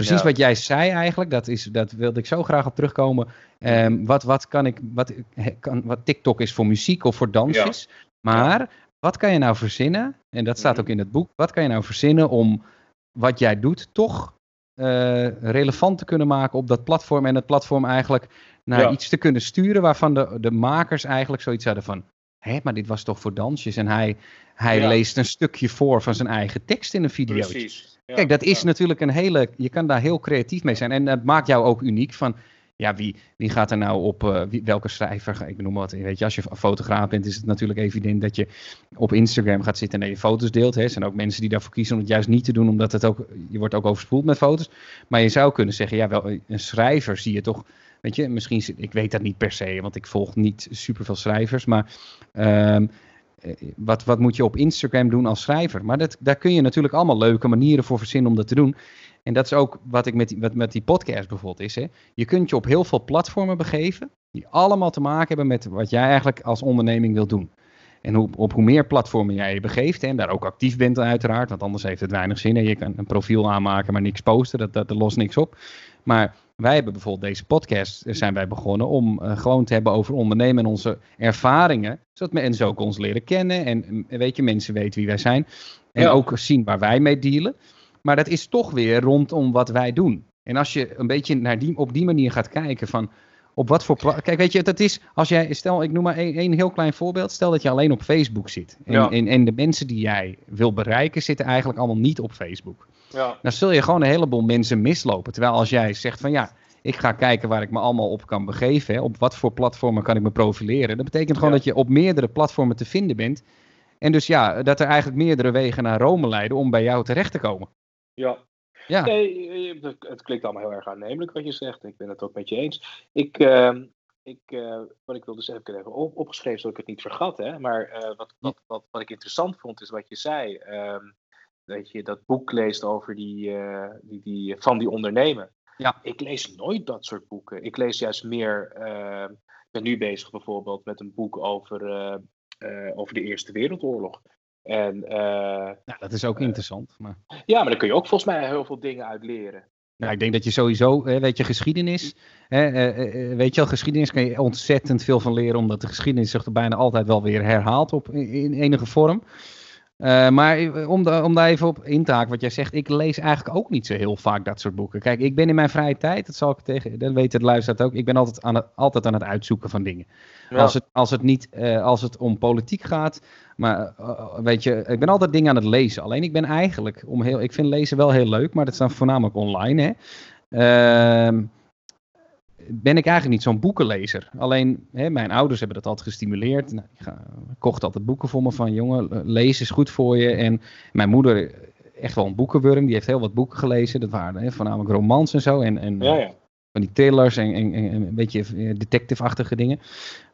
precies ja. wat jij zei eigenlijk, dat, is, dat wilde ik zo graag op terugkomen. Um, wat, wat kan ik, wat, kan, wat TikTok is voor muziek of voor dansjes. Ja. Maar wat kan je nou verzinnen, en dat staat ook in het boek, wat kan je nou verzinnen om wat jij doet toch uh, relevant te kunnen maken op dat platform en het platform eigenlijk naar ja. iets te kunnen sturen waarvan de, de makers eigenlijk zoiets hadden van, hé, maar dit was toch voor dansjes en hij, hij ja. leest een stukje voor van zijn eigen tekst in een video. Precies. Kijk, dat is natuurlijk een hele, je kan daar heel creatief mee zijn en dat maakt jou ook uniek van, ja, wie, wie gaat er nou op, uh, wie, welke schrijver, ik noem wat, weet je, als je fotograaf bent is het natuurlijk evident dat je op Instagram gaat zitten en je foto's deelt. Hè. Er zijn ook mensen die daarvoor kiezen om het juist niet te doen, omdat het ook, je wordt ook overspoeld met foto's. Maar je zou kunnen zeggen, ja, wel, een schrijver zie je toch, weet je, misschien, ik weet dat niet per se, want ik volg niet superveel schrijvers, maar... Um, wat, wat moet je op Instagram doen als schrijver? Maar dat, daar kun je natuurlijk allemaal leuke manieren voor verzinnen om dat te doen. En dat is ook wat ik met die, wat met die podcast bijvoorbeeld is. Hè. Je kunt je op heel veel platformen begeven, die allemaal te maken hebben met wat jij eigenlijk als onderneming wil doen. En hoe, op hoe meer platformen jij je begeeft en daar ook actief bent uiteraard, want anders heeft het weinig zin. En je kan een profiel aanmaken, maar niks posten, dat, dat, dat lost niks op. Maar wij hebben bijvoorbeeld deze podcast, zijn wij begonnen om gewoon te hebben over ondernemen en onze ervaringen. Zodat mensen ook ons leren kennen en weet je, mensen weten wie wij zijn. En ook zien waar wij mee dealen. Maar dat is toch weer rondom wat wij doen. En als je een beetje naar die, op die manier gaat kijken van op wat voor. Kijk, weet je, dat is als jij. Stel, ik noem maar één heel klein voorbeeld. Stel dat je alleen op Facebook zit. En, en, en, de mensen die jij wil bereiken zitten eigenlijk allemaal niet op Facebook. Ja. Dan zul je gewoon een heleboel mensen mislopen. Terwijl als jij zegt van ja. Ik ga kijken waar ik me allemaal op kan begeven. Hè. Op wat voor platformen kan ik me profileren. Dat betekent gewoon dat je op meerdere platformen te vinden bent. En dus ja, dat er eigenlijk meerdere wegen naar Rome leiden om bij jou terecht te komen. Ja. ja. Nee, het klinkt allemaal heel erg aannemelijk wat je zegt. Ik ben het ook met je eens. Ik, uh, ik, uh, wat ik wilde zeggen, ik heb even op, opgeschreven zodat ik het niet vergat. Hè? Maar uh, wat, wat, wat, wat ik interessant vond, is wat je zei. Uh, dat je dat boek leest over die, uh, die, die, van die ondernemer. Ja. Ik lees nooit dat soort boeken. Ik lees juist meer. ik ben nu bezig bijvoorbeeld met een boek over, over de Eerste Wereldoorlog. En, dat is ook interessant. Maar... Ja, maar daar kun je ook volgens mij heel veel dingen uit leren. Nou, ik denk dat je sowieso, weet je, geschiedenis, weet je wel, geschiedenis kan je ontzettend veel van leren, omdat de geschiedenis zich er bijna altijd wel weer herhaalt op, in, in enige vorm. Uh, maar om, de, om daar even op in te haken, wat jij zegt, ik lees eigenlijk ook niet zo heel vaak dat soort boeken. Kijk, ik ben in mijn vrije tijd, dat zal ik tegen, dat weet het luistert ook, ik ben altijd aan het, altijd aan het uitzoeken van dingen. Ja. Als, het, als, het niet, uh, als het om politiek gaat, maar uh, weet je, ik ben altijd dingen aan het lezen. Alleen ik ben eigenlijk, om heel, ik vind lezen wel heel leuk, maar dat is dan voornamelijk online, hè. Ehm ben ik eigenlijk niet zo'n boekenlezer. Alleen, hè, mijn ouders hebben dat altijd gestimuleerd. Nou, ik, ga, kocht altijd boeken voor me van, jongen, lezen is goed voor je. En mijn moeder, echt wel een boekenwurm, die heeft heel wat boeken gelezen. Dat waren hè, voornamelijk romans en zo. En, en ja, ja. van die thrillers en, en, en, een beetje detective-achtige dingen.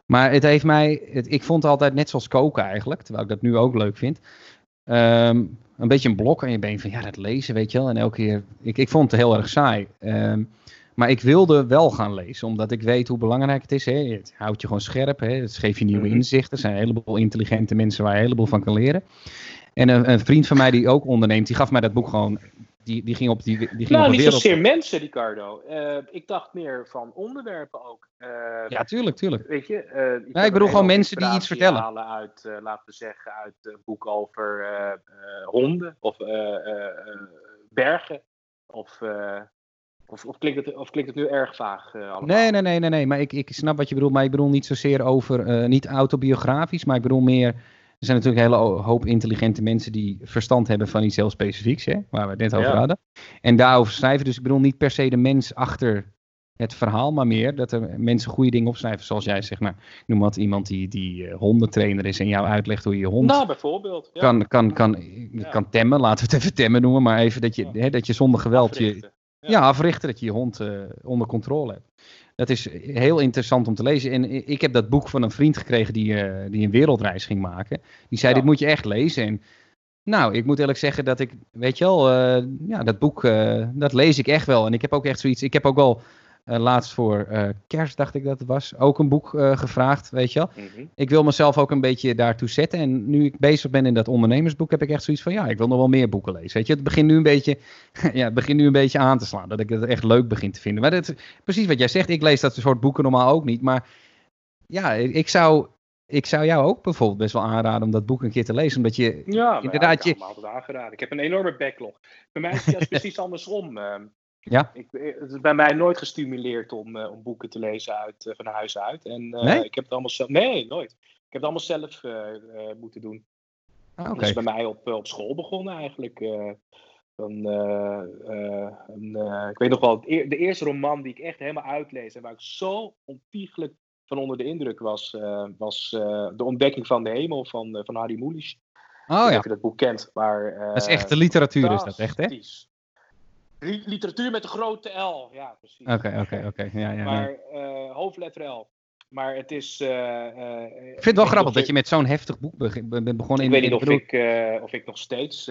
Maar het heeft mij, het, ik vond het altijd net zoals koken eigenlijk, terwijl ik dat nu ook leuk vind. Um, een beetje een blok aan je been van, ja, dat lezen, weet je wel. En elke keer, ik, ik vond het heel erg saai. Um, maar ik wilde wel gaan lezen, omdat ik weet hoe belangrijk het is. Hè. Het houdt je gewoon scherp, hè. het geeft je nieuwe mhm. inzichten. Er zijn een heleboel intelligente mensen waar je een heleboel van kan leren. En een, een, vriend van mij die ook onderneemt, die gaf mij dat boek gewoon. Die, die ging op die, die ging nou, op niet wereld... zozeer mensen, Ricardo. Uh, ik dacht meer van onderwerpen ook. Uh, ja, tuurlijk, tuurlijk. Weet je, uh, ik bedoel gewoon mensen die iets vertellen. Halen uit, laten we zeggen, uit een boek over honden of bergen. Of of, of, klinkt het, of klinkt het nu erg vaag uh, allemaal? Nee, nee, nee, nee, nee. Maar ik, ik snap wat je bedoelt. Maar ik bedoel niet zozeer over, uh, niet autobiografisch, maar ik bedoel meer... Er zijn natuurlijk een hele hoop intelligente mensen die verstand hebben van iets heel specifieks, hè, waar we het net over ja. hadden. En daarover schrijven. Dus ik bedoel niet per se de mens achter het verhaal, maar meer dat er mensen goede dingen opschrijven. Zoals jij zegt, nou, noem wat iemand die, die uh, hondentrainer is en jou uitlegt hoe je je hond nou, bijvoorbeeld, ja. kan, kan, kan, ja. kan temmen. Laten we het even temmen noemen, maar even dat je, hè, dat je zonder geweld je, ja, africhten dat je je hond uh, onder controle hebt. Dat is heel interessant om te lezen. En ik heb dat boek van een vriend gekregen die, uh, die een wereldreis ging maken. Die zei, ja. dit moet je echt lezen. En nou, ik moet eerlijk zeggen dat ik, weet je wel, uh, ja, dat boek, dat lees ik echt wel. En ik heb ook echt zoiets, ik heb ook wel uh, laatst voor uh, kerst, dacht ik dat het was, ook een boek uh, gevraagd, weet je wel. Mm -hmm. Ik wil mezelf ook een beetje daartoe zetten. En nu ik bezig ben in dat ondernemersboek, heb ik echt zoiets van, ja, ik wil nog wel meer boeken lezen. Weet je, het begint nu een beetje, ja, het begint nu een beetje aan te slaan. Dat ik het echt leuk begin te vinden. Maar dat, precies wat jij zegt, ik lees dat soort boeken normaal ook niet. Maar ja, ik zou, ik zou jou ook bijvoorbeeld best wel aanraden om dat boek een keer te lezen. Omdat je ja, inderdaad... Ja, ik je... altijd aangeraden. Ik heb een enorme backlog. Bij mij is het juist precies andersom. Ja? Ik, het is bij mij nooit gestimuleerd om, uh, om boeken te lezen uit, uh, van huis uit. En uh, nee? ik heb het allemaal zelf. Nee, nooit. Ik heb het allemaal zelf moeten doen. Ah, okay. Dat is bij mij op, op school begonnen eigenlijk. Dan, een, ik weet nog wel, de eerste roman die ik echt helemaal uitlees en waar ik zo ontiegelijk van onder de indruk was, was De Ontdekking van de Hemel van, van Harry Mulisch. Oh ja. Of je dat boek kent. Maar, dat is echte literatuur, is dat echt, hè? Literatuur met de grote L, ja, precies. Oké, oké, oké. Ja, ja, maar uh, hoofdletter L. Maar het is. Uh, uh, ik vind het wel grappig dat je met zo'n heftig boek bent begonnen. Ik in, weet niet of, ik, of ik nog steeds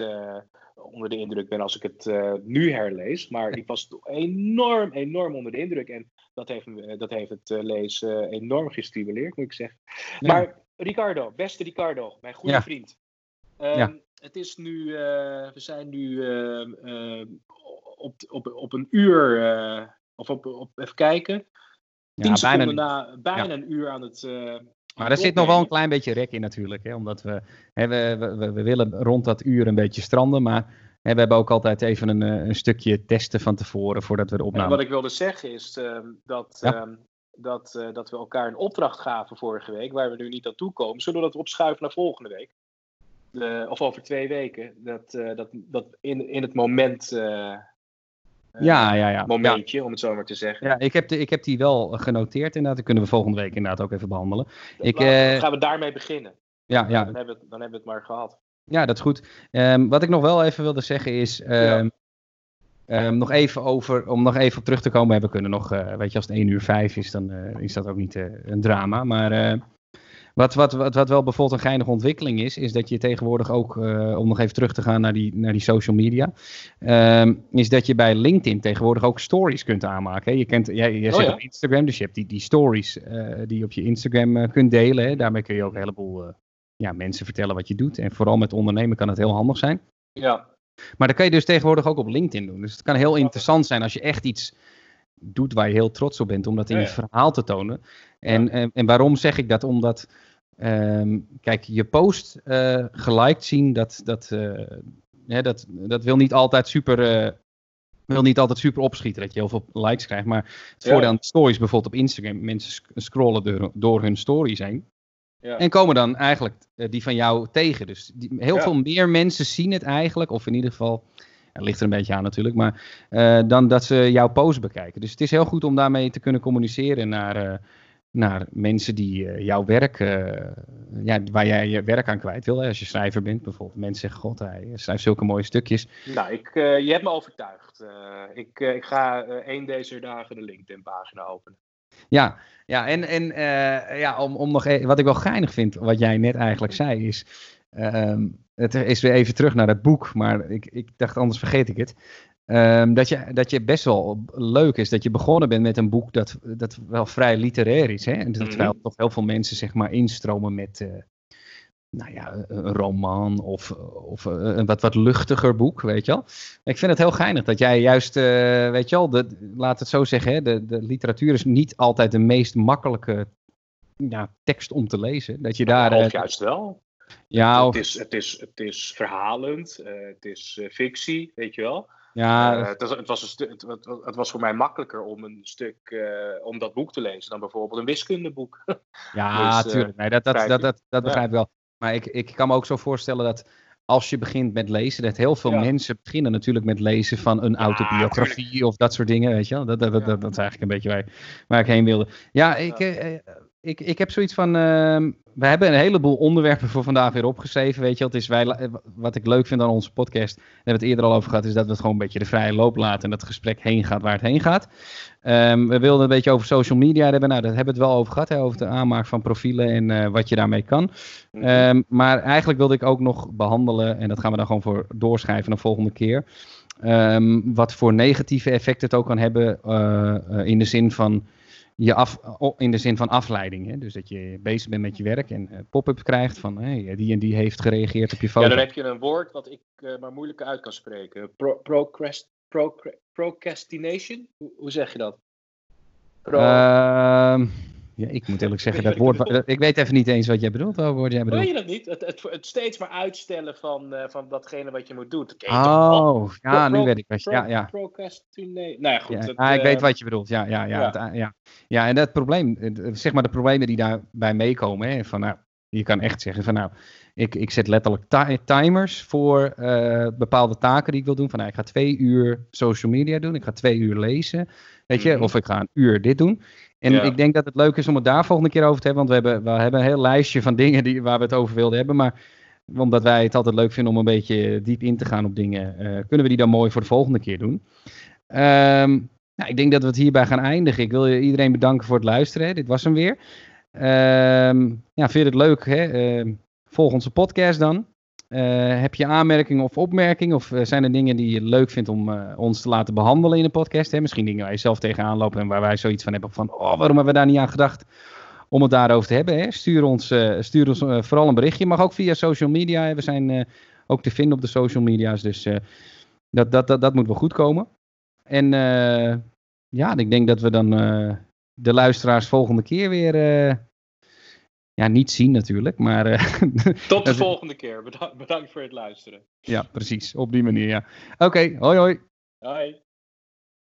onder de indruk ben als ik het nu herlees. Maar ik was enorm, enorm onder de indruk. En dat heeft, dat heeft het lezen enorm gestimuleerd, moet ik zeggen. Ja. Maar Ricardo, beste Ricardo, mijn goede Ja. vriend. Ehm, Ja. Het is nu, eh, we zijn nu ehm, ehm, op, op, op een uur, eh, of op, op, even kijken, tien Ja, seconden bijna. na, bijna een uur aan het. eh, Maar er zit nog wel een klein beetje rek in natuurlijk. Hè, omdat we, hè, we, we, we- willen rond dat uur een beetje stranden. Maar hè, we hebben ook altijd even een, eh, een stukje testen van tevoren voordat we de En opname... wat ik wilde zeggen is ehm, dat, Ja. ehm, dat, dat we elkaar een opdracht gaven vorige week, waar we nu niet aan toe komen. Zullen we dat opschuiven naar volgende week? Of over twee weken. Dat, dat, dat in, in het moment. Eh, Ja, ja, ja. Momentje, om het zo maar te zeggen. Ja, ik heb, de, ik heb die wel genoteerd inderdaad. Die kunnen we volgende week inderdaad ook even behandelen. Ik, eh, gaan we daarmee beginnen. Ja, ja, Dan, hebben we het, dan hebben we het maar gehad. ja dat is goed. Ehm, wat ik nog wel even wilde zeggen is... ehm, ehm, nog even over, om nog even op terug te komen. We kunnen nog, eh, weet je, als het 1 uur 5 is, dan is dat ook niet een drama. Maar wat, wat, wat, wat wel bijvoorbeeld een geinige ontwikkeling is, is dat je tegenwoordig ook, eh, om nog even terug te gaan naar die, naar die social media, ehm, is dat je bij LinkedIn tegenwoordig ook stories kunt aanmaken. Hè. Je kent, jij, jij Oh, zit ja. op Instagram, dus je hebt die, die stories eh, die je op je Instagram eh, kunt delen. Hè. Daarmee kun je ook een heleboel ja, mensen vertellen wat je doet. En vooral met ondernemen kan het heel handig zijn. Ja, Maar dat kan je dus tegenwoordig ook op LinkedIn doen. Dus het kan heel interessant zijn als je echt iets doet waar je heel trots op bent, om dat in Ja, je verhaal te tonen. En, en, en waarom zeg ik dat? Omdat, ehm, kijk, je post eh geliked zien, dat, dat, eh, hè, dat, dat wil niet altijd super. eh, wil niet altijd super opschieten dat je heel veel likes krijgt. Maar het voordeel aan stories bijvoorbeeld op Instagram. Mensen sc- scrollen door, door hun stories heen. ja. En komen dan eigenlijk die van jou tegen. Dus die, heel Ja. veel meer mensen zien het eigenlijk. Of in ieder geval, het ligt er een beetje aan natuurlijk. Maar eh, dan dat ze jouw post bekijken. Dus het is heel goed om daarmee te kunnen communiceren naar, eh, naar mensen die eh, jouw werk, ja, waar jij je werk aan kwijt wil. Hè. Als je schrijver bent bijvoorbeeld. Mensen zeggen, god, hij schrijft zulke mooie stukjes. Nou, ik, je hebt me overtuigd. Ik, ik ga één deze dagen de LinkedIn-pagina openen. Ja, ja en, en ja, om, om nog e- wat ik wel geinig vind, wat jij net eigenlijk zei, is. Ehm, het is weer even terug naar het boek, maar ik, ik dacht anders vergeet ik het. Ehm, dat, je, dat je best wel leuk is dat je begonnen bent met een boek dat, dat wel vrij literair is. Hè? En dat Mhm. terwijl toch heel veel mensen zeg maar instromen met eh, nou ja, een roman of, of eh, een wat, wat luchtiger boek, weet je wel. Ik vind het heel geinig dat jij juist, eh, weet je wel, de, laat het zo zeggen, hè, de, de literatuur is niet altijd de meest makkelijke ja, tekst om te lezen. Dat je daar... Of juist wel. Ja, het, is, het, is, het is verhalend, eh, het is eh, fictie, weet je wel. ja, Eh, het, was, het, was een stu- het, het, het was voor mij makkelijker om een stuk, om dat boek te lezen dan bijvoorbeeld een wiskundeboek. Ja, Dus, tuurlijk. Nee, dat, dat, begrijp dat, dat, dat begrijp ik wel. Maar ik, ik kan me ook zo voorstellen dat als je begint met lezen, dat heel veel Ja. mensen beginnen natuurlijk met lezen van een autobiografie of dat soort dingen, weet je wel. Dat, dat, dat, dat, is eigenlijk een beetje waar, waar ik heen wilde. Ja, ik, eh, ik, ik heb zoiets van, ehm, we hebben een heleboel onderwerpen voor vandaag weer opgeschreven, weet je. Het is wij, eh, wat ik leuk vind aan onze podcast, daar hebben we het eerder al over gehad, is dat we het gewoon een beetje de vrije loop laten en dat het gesprek heen gaat waar het heen gaat. Ehm, we wilden een beetje over social media hebben. Nou, daar hebben we het wel over gehad. Hè, over de aanmaak van profielen en eh, wat je daarmee kan. Ehm, maar eigenlijk wilde ik ook nog behandelen. En dat gaan we dan gewoon voor doorschrijven de volgende keer. wat voor negatieve effecten het ook kan hebben. eh, in de zin van. Je af, in de zin van afleiding. Hè? Dus dat je bezig bent met je werk en eh, pop-up krijgt van hey, die en die heeft gereageerd op je foto. Ja, dan heb je een woord wat ik eh, maar moeilijk uit kan spreken. Pro, procrast, procra- procrastination? Hoe, hoe zeg je dat? Pro, Ehm, ja, ik moet eerlijk zeggen, dat wat woord. ik weet even niet eens wat jij bedoelt. Welk woord jij Weet bedoelt. je dat niet? Het, het, het steeds maar uitstellen van, eh, van datgene wat je moet doen. Oh, ja, Pro- nu weet ik wat je. Ja, ja. Procrastinate. Nou ja, goed. Ja, dat, ah, ik eh, weet wat je bedoelt. Ja, ja, ja. ja. het- ja. ja en dat probleem, eh, zeg maar de problemen die daarbij meekomen. Hè, van, nou, je kan echt zeggen van nou, ik, ik zet letterlijk ti- timers voor eh, bepaalde taken die ik wil doen. Van nou, ik ga twee uur social media doen, ik ga twee uur lezen, weet je, Mhm. of ik ga een uur dit doen. En Ja. ik denk dat het leuk is om het daar volgende keer over te hebben, want we hebben, we hebben een heel lijstje van dingen die, waar we het over wilden hebben. Maar omdat wij het altijd leuk vinden om een beetje diep in te gaan op dingen, eh, kunnen we die dan mooi voor de volgende keer doen. Ehm, nou, ik denk dat we het hierbij gaan eindigen. Ik wil iedereen bedanken voor het luisteren. hè. Dit was hem weer. Ehm, ja, vind je het leuk? Hè? Ehm, volg onze podcast dan. Eh, heb je aanmerkingen of opmerkingen? Of eh, zijn er dingen die je leuk vindt om eh, ons te laten behandelen in de podcast? Hè? Misschien dingen waar je zelf tegenaan loopt en waar wij zoiets van hebben van... Oh, waarom hebben we daar niet aan gedacht? om het daarover te hebben. Hè. Stuur ons, stuur ons vooral een berichtje. Mag ook via social media. We zijn ook te vinden op de social media's. Dus dat, dat, dat, dat moet wel goed komen. En ja, ik denk dat we dan de luisteraars volgende keer weer ja, niet zien natuurlijk, maar... Uh, Tot de volgende keer. Bedankt, bedankt voor het luisteren. Ja, precies. Op die manier, ja. Oké, hoi hoi. Hoi.